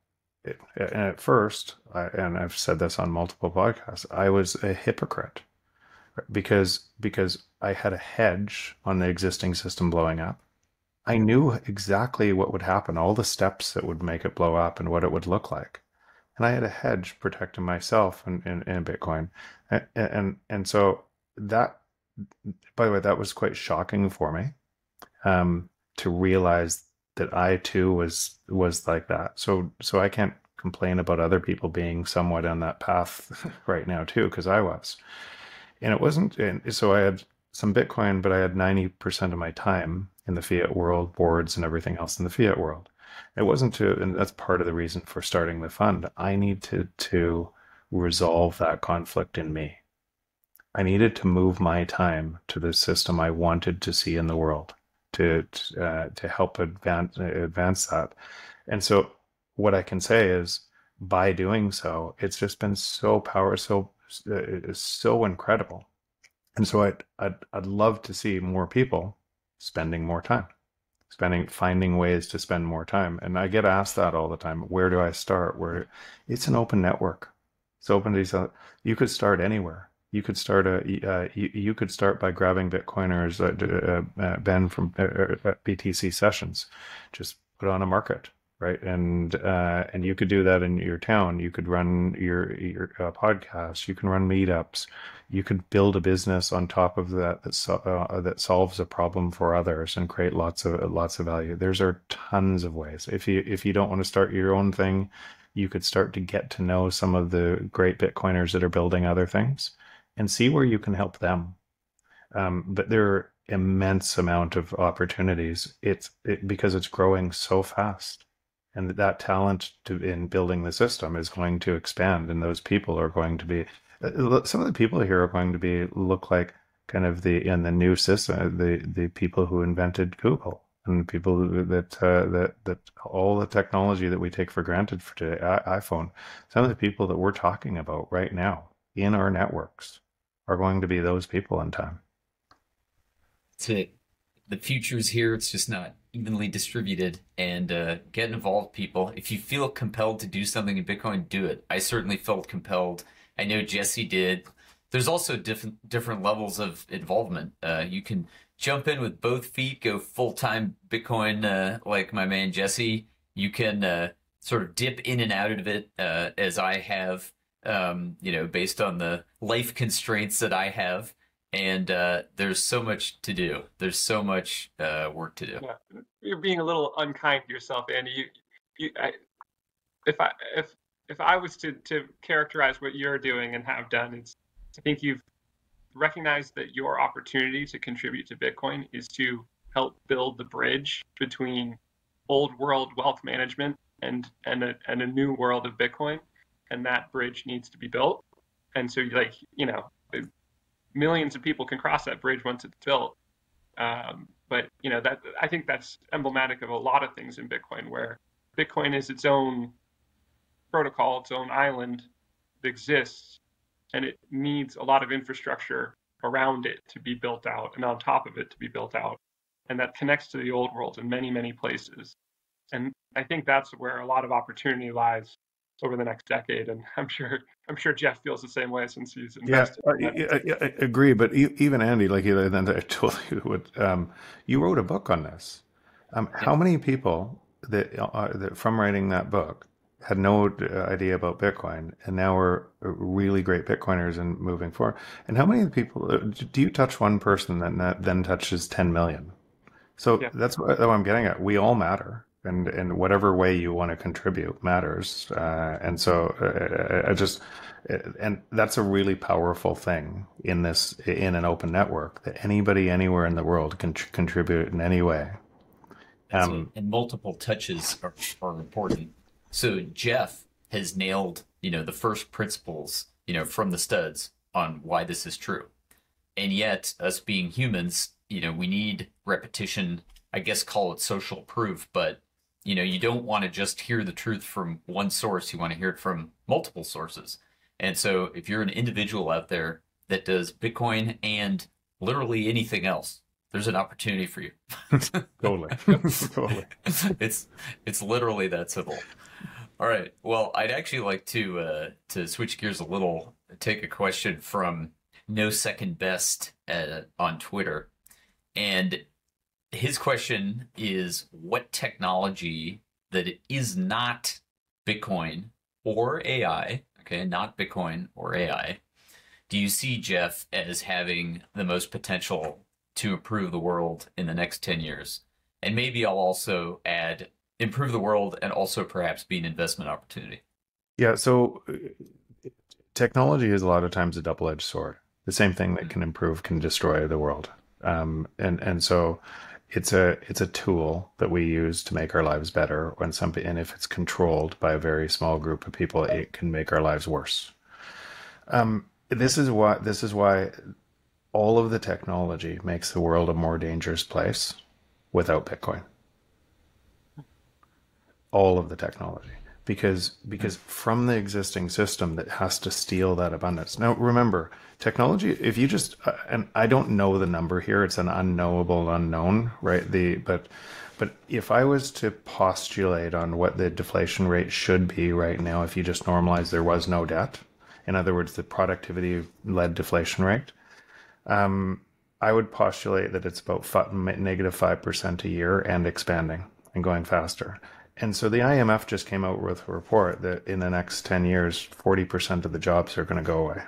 and at first, I, and I've said this on multiple podcasts, I was a hypocrite because because I had a hedge on the existing system blowing up. I knew exactly what would happen, all the steps that would make it blow up, and what it would look like and I had a hedge protecting myself in, in, in Bitcoin. And, and, and so that, by the way, that was quite shocking for me um, to realize that I too was was like that. So so I can't complain about other people being somewhat on that path right now too, because I was. And it wasn't. And so I had some Bitcoin, but I had ninety percent of my time in the fiat world, boards, and everything else in the fiat world. It wasn't to, and that's part of the reason for starting the fund. I needed to resolve that conflict in me. I needed to move my time to the system I wanted to see in the world to uh, to help advance advance that. And so, what I can say is, by doing so, it's just been so power, so uh, so incredible. And so, I'd, I'd I'd love to see more people spending more time spending finding ways to spend more time. And i get asked that all the time where do i start? Where it's an open network. It's open to these you could start anywhere you could start a uh, you, you could start by grabbing bitcoiners uh, uh, uh ben from uh, uh, btc sessions. Just put on a market right? And and you could do that in your town. You could run your your podcast you can run meetups. You could build a business on top of that that, uh, that solves a problem for others and create lots of lots of value. There's are tons of ways. If you if you don't want to start your own thing, you could start to get to know some of the great Bitcoiners that are building other things and see where you can help them. Um, but there are immense amount of opportunities. It's it, because it's growing so fast and that talent to, in building the system is going to expand and those people are going to be uh, some of the people here are going to be look like kind of the in the new system the the people who invented Google and people that uh, that that all the technology that we take for granted for today iPhone some of the people that we're talking about right now in our networks are going to be those people in time. That's it. The here. It's just not evenly distributed. And uh, get involved, people. If you feel compelled to do something in Bitcoin, do it. I certainly felt compelled I know Jesse did. There's also different different levels of involvement. Uh, you can jump in with both feet, go full time Bitcoin uh, like my man Jesse. You can uh, sort of dip in and out of it uh, as I have, um, you know, based on the life constraints that I have. And uh, there's so much to do. There's so much uh, work to do. Yeah. You're being a little unkind to yourself, Andy. You, you, I, if I if if I was to, to characterize what you're doing and have done, it's I think you've recognized that your opportunity to contribute to Bitcoin is to help build the bridge between old world wealth management and and a, and a new world of Bitcoin, and that bridge needs to be built. And so, like you know, millions of people can cross that bridge once it's built. Um, but you know that I think that's emblematic of a lot of things in Bitcoin, where Bitcoin is its own protocol, its own island that exists, and it needs a lot of infrastructure around it to be built out and on top of it to be built out. and that connects to the old world in many, many places. And I think that's where a lot of opportunity lies over the next decade. And I'm sure I'm sure Jeff feels the same way since he's invested. Yeah, in I, I, I, agree. But even Andy, like then I told you what um, you wrote a book on this. Um, yeah. How many people that, uh, that from writing that book had no idea about Bitcoin, and now we're really great Bitcoiners and moving forward. And how many people uh, do you touch one person that then touches 10 million? So yeah. that's what, what, I'm getting at. We all matter, and in whatever way you want to contribute matters. Uh, and so uh, I just, and that's a really powerful thing in this in an open network that anybody anywhere in the world can tr- contribute in any way. Um, and multiple touches are, are important so Jeff has nailed, you know, the first principles, you know, from the studs on why this is true. And yet, us being humans, you know, we need repetition. I guess call it social proof, but you know, you don't want to just hear the truth from one source. You want to hear it from multiple sources. And so, if you're an individual out there that does Bitcoin and literally anything else, there's an opportunity for you. totally. totally. It's it's literally that simple. All right. Well, I'd actually like to uh, to switch gears a little. Take a question from No Second Best uh, on Twitter, and his question is: What technology that is not Bitcoin or AI? Okay, not Bitcoin or AI. Do you see Jeff as having the most potential to improve the world in the next ten years? And maybe I'll also add improve the world and also perhaps be an investment opportunity? Yeah, so technology is a lot of times a double-edged sword. The same thing that can improve can destroy the world. Um, and and so it's a it's a tool that we use to make our lives better when something and if it's controlled by a very small group of people it can make our lives worse. Um, this is why this is why all of the technology makes the world a more dangerous place without bitcoin. All of the technology because because from the existing system that has to steal that abundance. Now remember, technology if you just uh, and I don't know the number here, it's an unknowable unknown, right? The but but if I was to postulate on what the deflation rate should be right now if you just normalize there was no debt, in other words, the productivity led deflation rate, um, I would postulate that it's about negative 5% a year and expanding and going faster. And so the IMF just came out with a report that in the next 10 years, 40% of the jobs are going to go away.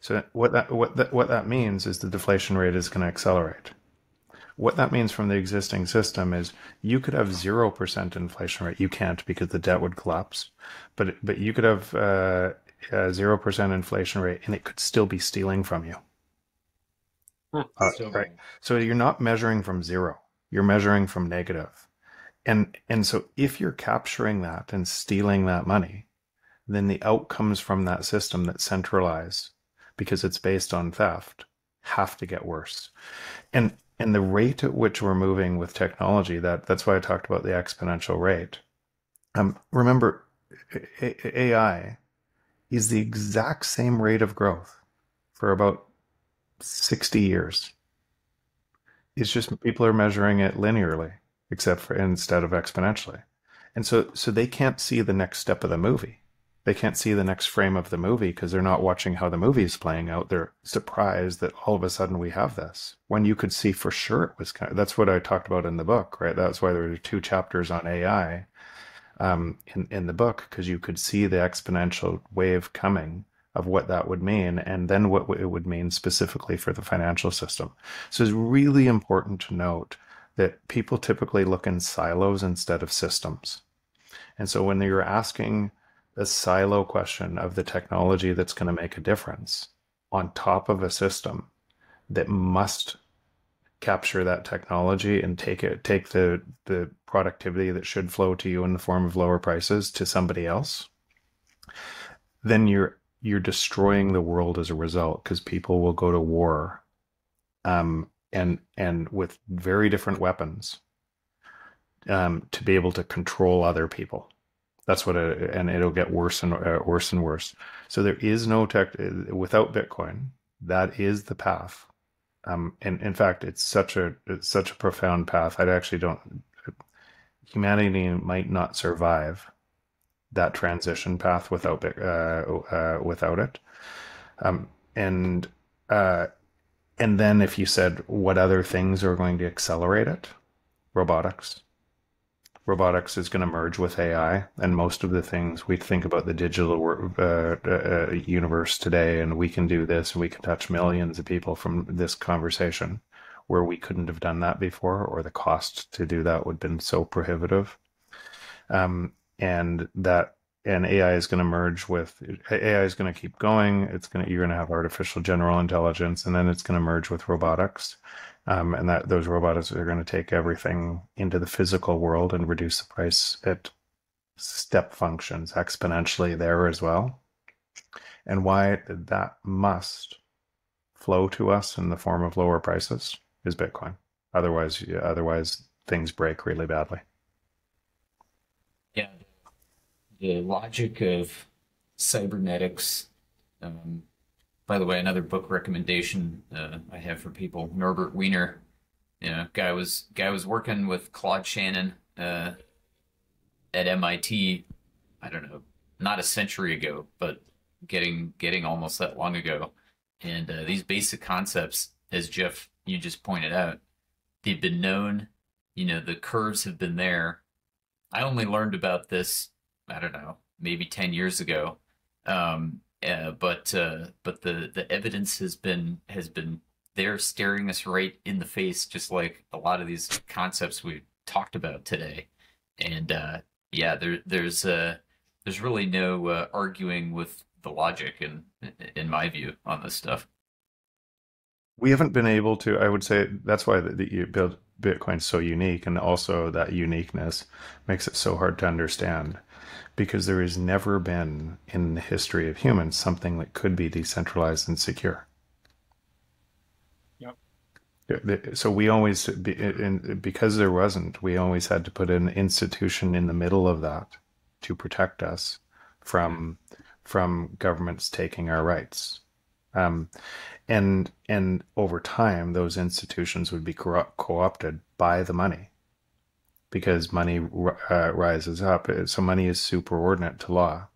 So what that, what that, what that means is the deflation rate is going to accelerate. What that means from the existing system is you could have 0% inflation rate. You can't because the debt would collapse. But, but you could have uh, a 0% inflation rate and it could still be stealing from you. Uh, right. So you're not measuring from zero. You're measuring from negative and and so if you're capturing that and stealing that money then the outcomes from that system that centralize because it's based on theft have to get worse. And and the rate at which we're moving with technology that that's why i talked about the exponential rate. Um, remember ai is the exact same rate of growth for about 60 years. It's just people are measuring it linearly except for instead of exponentially. And so so they can't see the next step of the movie. They can't see the next frame of the movie because they're not watching how the movie is playing out. They're surprised that all of a sudden we have this when you could see for sure it was kind of, that's what I talked about in the book, right? That's why there are two chapters on AI um, in, in the book because you could see the exponential wave coming of what that would mean and then what it would mean specifically for the financial system. So it's really important to note that people typically look in silos instead of systems. And so when you're asking a silo question of the technology that's going to make a difference on top of a system that must capture that technology and take it take the the productivity that should flow to you in the form of lower prices to somebody else then you're you're destroying the world as a result because people will go to war um, and and with very different weapons um, to be able to control other people. That's what it, and it'll get worse and uh, worse and worse. So there is no tech without Bitcoin. That is the path Um, and in fact, it's such a it's such a profound path. I actually don't. Humanity might not survive that transition path without uh, uh, without it. Um, and uh, and then if you said what other things are going to accelerate it, robotics. Robotics is going to merge with AI, and most of the things we think about the digital uh, uh, universe today, and we can do this, and we can touch millions of people from this conversation, where we couldn't have done that before, or the cost to do that would have been so prohibitive. Um, and that and AI is going to merge with AI is going to keep going. It's going to you're going to have artificial general intelligence, and then it's going to merge with robotics, um, and that those robots are going to take everything into the physical world and reduce the price at step functions exponentially there as well. And why that must flow to us in the form of lower prices is Bitcoin. Otherwise, otherwise things break really badly. Yeah, the logic of cybernetics. Um, by the way, another book recommendation uh, I have for people: Norbert Wiener. You know, guy was guy was working with Claude Shannon uh, at MIT. I don't know, not a century ago, but getting getting almost that long ago. And uh, these basic concepts, as Jeff you just pointed out, they've been known. You know, the curves have been there. I only learned about this I don't know, maybe 10 years ago. Um, uh, but uh, but the the evidence has been has been there staring us right in the face, just like a lot of these concepts we talked about today. And uh, yeah, there there's uh, there's really no uh, arguing with the logic in in my view on this stuff. We haven't been able to. I would say that's why the, the Bitcoin's so unique, and also that uniqueness makes it so hard to understand because there has never been in the history of humans something that could be decentralized and secure. Yep. So we always, because there wasn't, we always had to put an institution in the middle of that to protect us from from governments taking our rights. Um, and and over time, those institutions would be co-opted by the money because money uh, rises up. So money is superordinate to law,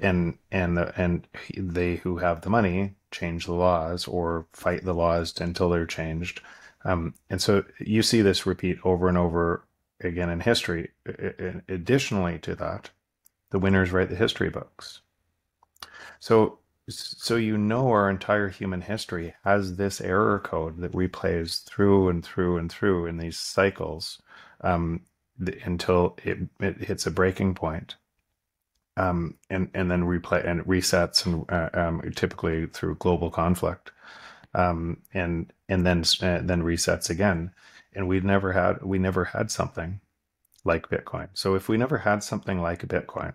and and the, and they who have the money change the laws or fight the laws until they're changed. Um, and so you see this repeat over and over again in history. Additionally to that, the winners write the history books. So so you know our entire human history has this error code that replays through and through and through in these cycles um, the, until it, it hits a breaking point. Um, and and then replay and resets and uh, um, typically through global conflict, um, and and then uh, then resets again. And we never had we never had something like Bitcoin. So if we never had something like Bitcoin,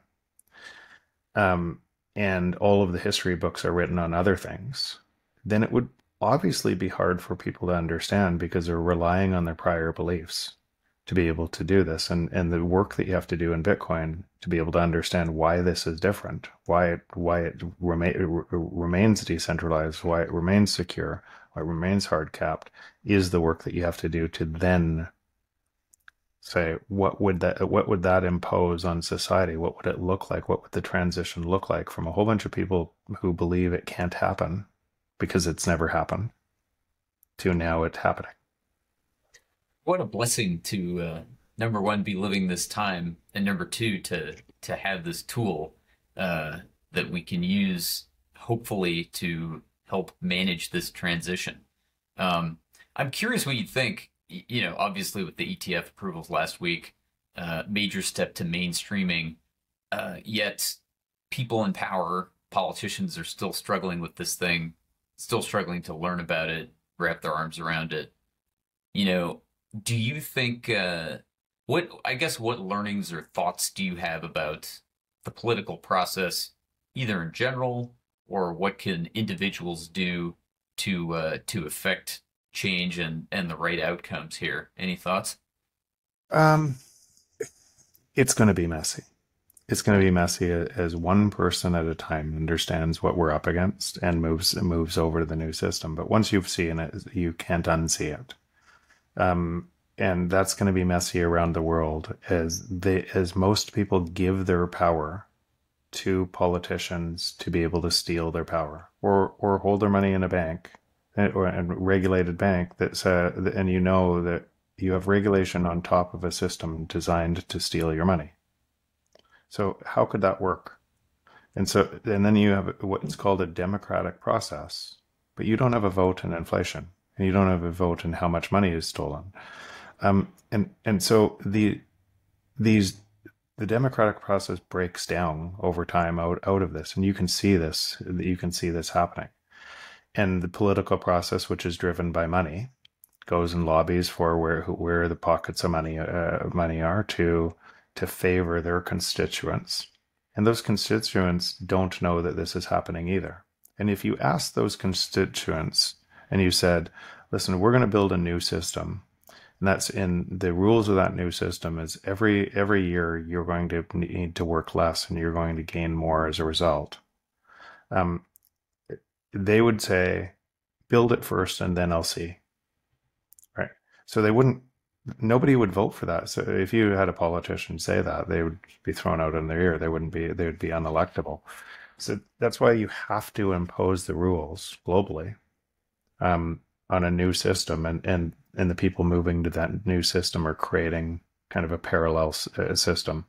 um, and all of the history books are written on other things, then it would obviously be hard for people to understand because they're relying on their prior beliefs to be able to do this and and the work that you have to do in bitcoin to be able to understand why this is different why it why it, remain, it remains decentralized why it remains secure why it remains hard capped is the work that you have to do to then say what would that what would that impose on society? What would it look like? What would the transition look like from a whole bunch of people who believe it can't happen because it's never happened to now it happening what a blessing to uh, number one be living this time, and number two to to have this tool uh, that we can use, hopefully, to help manage this transition. Um, I'm curious what you think. You know, obviously with the ETF approvals last week, uh, major step to mainstreaming. Uh, yet, people in power, politicians, are still struggling with this thing, still struggling to learn about it, wrap their arms around it. You know, do you think uh, what I guess what learnings or thoughts do you have about the political process, either in general or what can individuals do to uh, to affect change and and the right outcomes here? Any thoughts? Um, it's going to be messy. it's going to be messy as one person at a time understands what we're up against and moves moves over to the new system. But once you've seen it, you can't unsee it. Um, and that's going to be messy around the world as they as most people give their power to politicians to be able to steal their power or or hold their money in a bank eh, or a regulated bank that's and you know that you have regulation on top of a system designed to steal your money so how could that work? And so, and then you have what's called a democratic process, but you don't have a vote in inflation, and you don't have a vote in how much money is stolen. Um, and and so the these the democratic process breaks down over time out out of this, and you can see this. You can see this happening, and the political process, which is driven by money, goes and lobbies for where where the pockets of money uh, money are to to favor their constituents. And those constituents don't know that this is happening either. And if you ask those constituents and you said, listen, we're going to build a new system, and that's in the rules of that new system is every every year you're going to need to work less and you're going to gain more as a result. Um, they would say, build it first and then I'll see. Right. So they wouldn't nobody would vote for that. So if you had a politician say that, they would be thrown out in their ear. They wouldn't be. They would be unelectable. So that's why you have to impose the rules globally um, on a new system, and and and the people moving to that new system are creating kind of a parallel uh, system.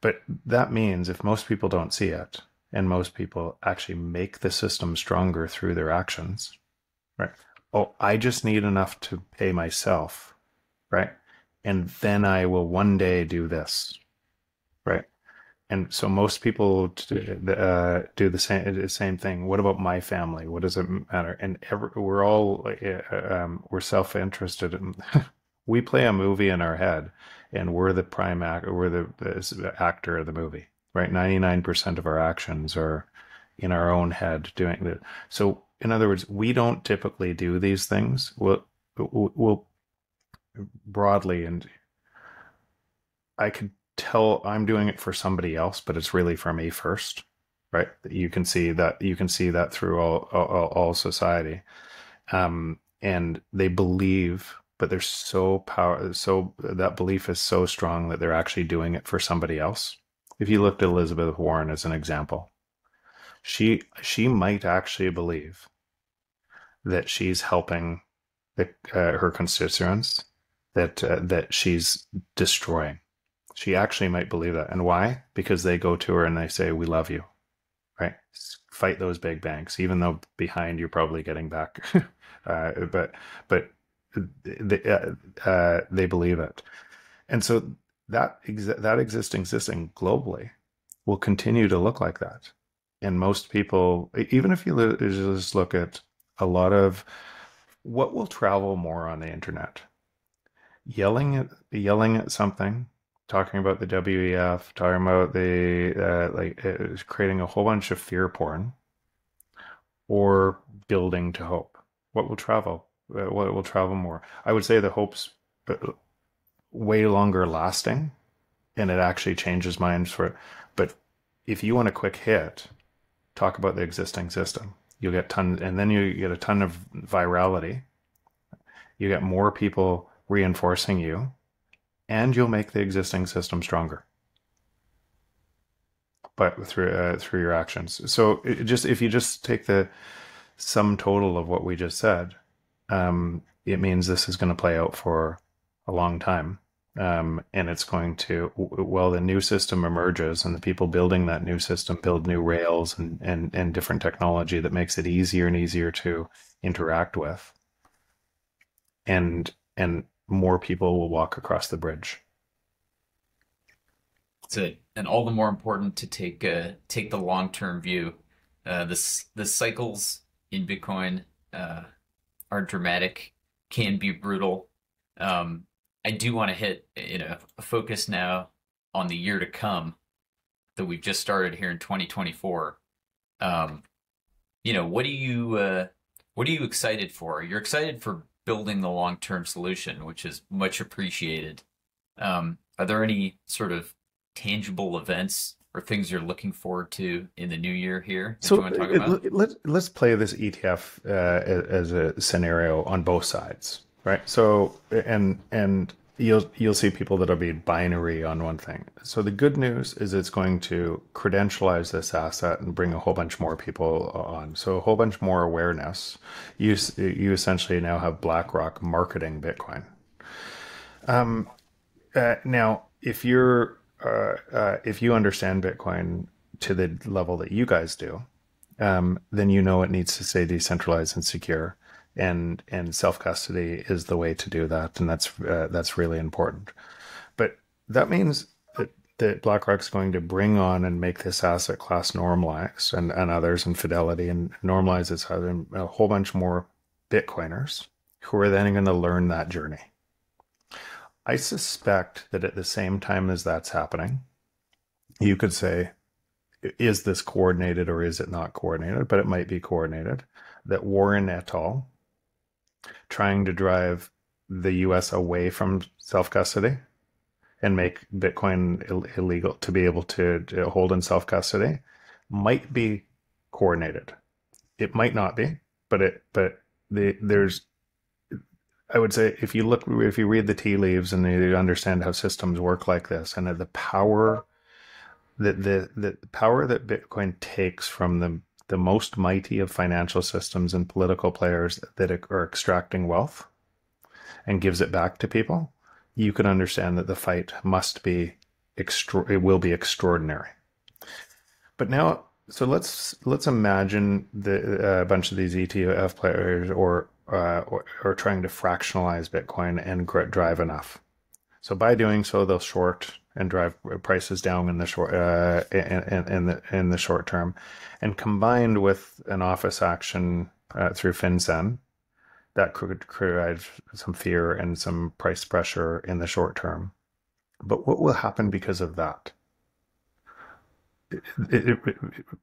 But that means if most people don't see it, and most people actually make the system stronger through their actions, right? Oh, I just need enough to pay myself right? And then I will one day do this? And so most people uh, do the same the same thing. What about my family? What does it matter? And every, we're all uh, um, we're self interested. In, we play a movie in our head, and we're the prime actor. We're the, the actor of the movie, right? Ninety nine percent of our actions are in our own head doing it. So, in other words, we don't typically do these things. We'll we'll broadly and I could tell I'm doing it for somebody else, but it's really for me first, right? You can see that you can see that through all all, all society, um, and they believe, but they're so power so that belief is so strong that they're actually doing it for somebody else. If you looked at Elizabeth Warren as an example, she she might actually believe that she's helping the, uh, her constituents that uh, that she's destroying. She actually might believe that, and why? Because they go to her and they say, "We love you," right? Fight those big banks, even though behind you're probably getting back. uh, but but they, uh, uh, they believe it, and so that ex- that existing system globally will continue to look like that. And most people, even if you just look at a lot of what will travel more on the internet, yelling at yelling at something, talking about the WEF, talking about the uh, like uh, creating a whole bunch of fear porn, or building to hope. What will travel? Uh, what will travel more? I would say the hope's uh, way longer lasting, and it actually changes minds for. it. But if you want a quick hit, talk about the existing system. You'll get ton, and then you get a ton of virality. You get more people reinforcing you, and you'll make the existing system stronger. But through uh, through your actions. So just if you just take the sum total of what we just said, um, it means this is going to play out for a long time. Um, and it's going to well the new system emerges and the people building that new system build new rails and, and and different technology that makes it easier and easier to interact with and and more people will walk across the bridge. That's it, and all the more important to take uh, take the long term view. Uh, the the cycles in Bitcoin uh, are dramatic, can be brutal. Um, I do want to hit you know focus now on the year to come that we've just started here in 2024. Um, you know, what do you uh, what are you excited for? You're excited for building the long term solution, which is much appreciated. Um, are there any sort of tangible events or things you're looking forward to in the new year here? So let, let's play this ETF uh, as a scenario on both sides, right? So and and you'll you'll see people that'll be binary on one thing. So the good news is it's going to credentialize this asset and bring a whole bunch more people on. So a whole bunch more awareness. You you essentially now have BlackRock marketing Bitcoin. Um, uh, now if you're uh, uh, if you understand Bitcoin to the level that you guys do, um, then you know it needs to stay decentralized and secure, and and self custody is the way to do that, and that's uh, that's really important. But that means that that BlackRock's going to bring on and make this asset class normalized, and and others, and Fidelity, and normalize this a whole bunch more Bitcoiners who are then going to learn that journey I suspect that at the same time as that's happening, you could say, is this coordinated or is it not coordinated? But it might be coordinated. That Warren et al. Trying to drive the US away from self custody and make Bitcoin Ill- illegal to be able to, to hold in self custody might be coordinated. It might not be, but it but the, there's I would say if you look, if you read the tea leaves and you understand how systems work like this, and the power that the the power that Bitcoin takes from the the most mighty of financial systems and political players that are extracting wealth and gives it back to people, you can understand that the fight must be. It will be extraordinary. But now, so let's let's imagine the, uh, a bunch of these ETF players or uh, or, or, trying to fractionalize Bitcoin and drive enough. So by doing so, they'll short and drive prices down in the short uh, in, in, the in the short term, and combined with an office action uh, through FinCEN, that could create some fear and some price pressure in the short term. But what will happen because of that? it, it,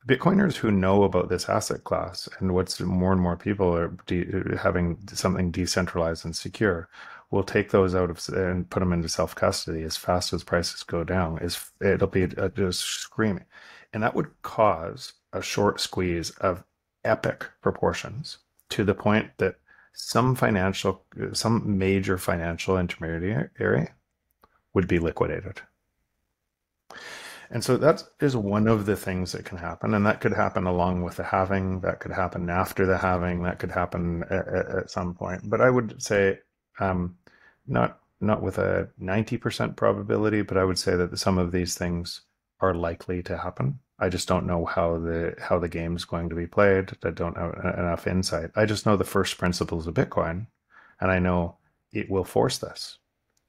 Bitcoiners who know about this asset class and what's more and more people are de- having something decentralized and secure will take those out of and put them into self custody as fast as prices go down. Is it'll be a, just screaming, and that would cause a short squeeze of epic proportions to the point that some financial, some major financial intermediary would be liquidated. And so that is one of the things that can happen. And that could happen along with the halving, that could happen after the halving, that could happen at, at some point. But I would say um, not not with a 90% probability, but I would say that some of these things are likely to happen. I just don't know how the how the game's going to be played. I don't have enough insight. I just know the first principles of Bitcoin, and I know it will force this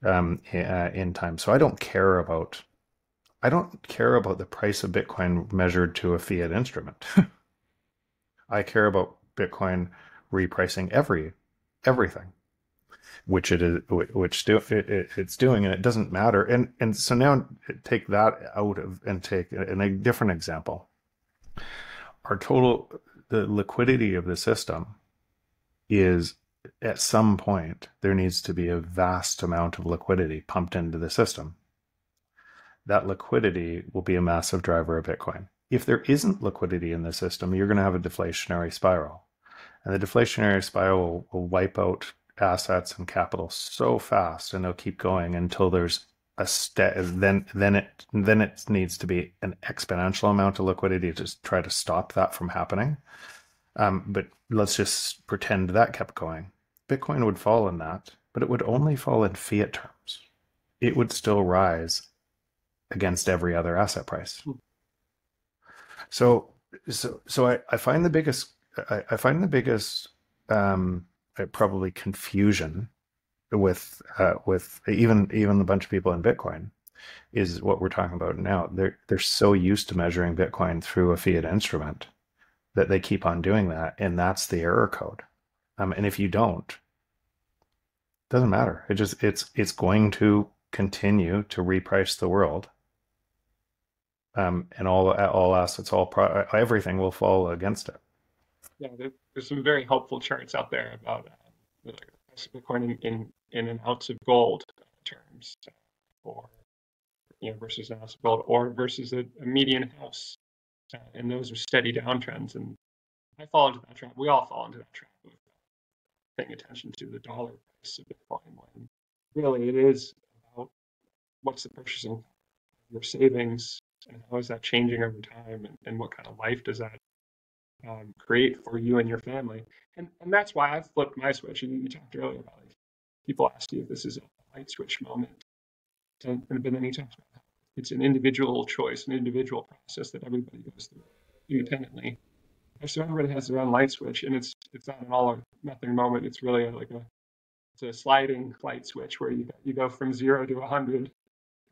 um, uh, in time. So I don't care about I don't care about the price of Bitcoin measured to a fiat instrument. I care about Bitcoin repricing every everything, which it is, which do, it, it, it's doing, and it doesn't matter. And and so now take that out of and take a different example. Our total the liquidity of the system is at some point there needs to be a vast amount of liquidity pumped into the system that liquidity will be a massive driver of Bitcoin. If there isn't liquidity in the system, you're going to have a deflationary spiral. And the deflationary spiral will wipe out assets and capital so fast and they'll keep going until there's a step then then it then it needs to be an exponential amount of liquidity to try to stop that from happening um, but let's just pretend that kept going bitcoin would fall in that but it would only fall in fiat terms it would still rise against every other asset price. Hmm. So, so, so I, I find the biggest, I, I find the biggest, um, probably confusion with, uh, with even, even a bunch of people in Bitcoin is what we're talking about now. They're, they're so used to measuring Bitcoin through a fiat instrument that they keep on doing that. And that's the error code. Um, and if you don't, it doesn't matter. It just, it's, it's going to continue to reprice the world um, and all all assets, all pro- everything will fall against it. Yeah, there's some very helpful charts out there about uh, Bitcoin in, in, in an ounce of gold terms for you know, versus an house build, or versus a, a median house, uh, and those are steady downtrends. And I fall into that trap. We all fall into that trap of paying attention to the dollar price of Bitcoin when really it is about what's the purchasing your savings and how is that changing over time and, and what kind of life does that um, create for you and your family. And and that's why I've flipped my switch and you talked earlier about like people ask you if this is a light switch moment. And, and then he talks about it's an individual choice an individual process that everybody goes through independently. So everybody has their own light switch and it's it's not an all or nothing moment. It's really like a it's a sliding light switch where you you go from zero to 100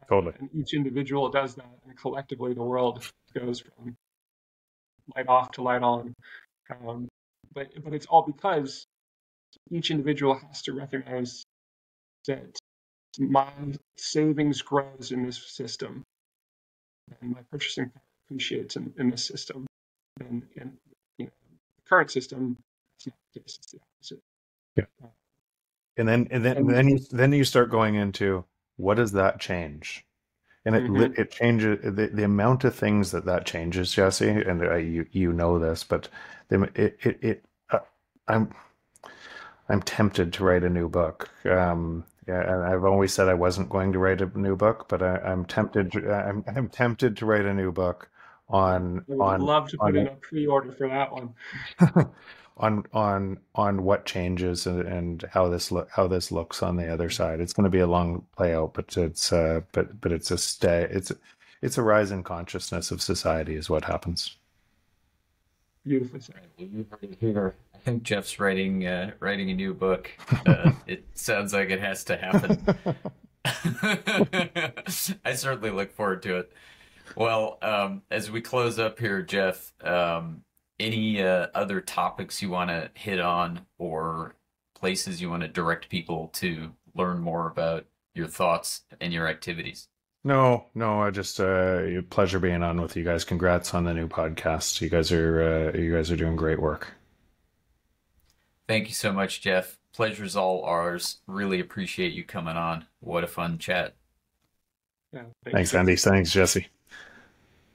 Totally. and each individual does that, and collectively the world goes from light off to light on. Um, but but it's all because each individual has to recognize that my savings grows in this system, and my purchasing power appreciates in, in this system, and and you know, the current system is not the case; it's the opposite. Yeah. And then and then and then you then you start going into what does that change? And it Mhm. it changes the, the amount of things that that changes, Jesse. And uh, you you know this, but the, it it, it uh, I'm I'm tempted to write a new book. Um, yeah, and I've always said I wasn't going to write a new book, but I, I'm tempted. To, I'm I'm tempted to write a new book on I would on love to put in a pre-order for that one. on on on what changes and, and how this look how this looks on the other side. It's going to be a long play out, but it's uh but but it's a stay. It's it's a rise in consciousness of society is what happens. Beautifully said. Here, I think Jeff's writing uh, writing a new book. Uh, it sounds like it has to happen. I certainly look forward to it. Well, um, as we close up here, Jeff, um, any uh, other topics you want to hit on or places you want to direct people to learn more about your thoughts and your activities? No, no, I just uh pleasure being on with you guys. Congrats on the new podcast. You guys are uh, you guys are doing great work. Thank you so much, Jeff. Pleasure's all ours. Really appreciate you coming on. What a fun chat. Yeah, Thanks, Andy. Thanks, Jesse.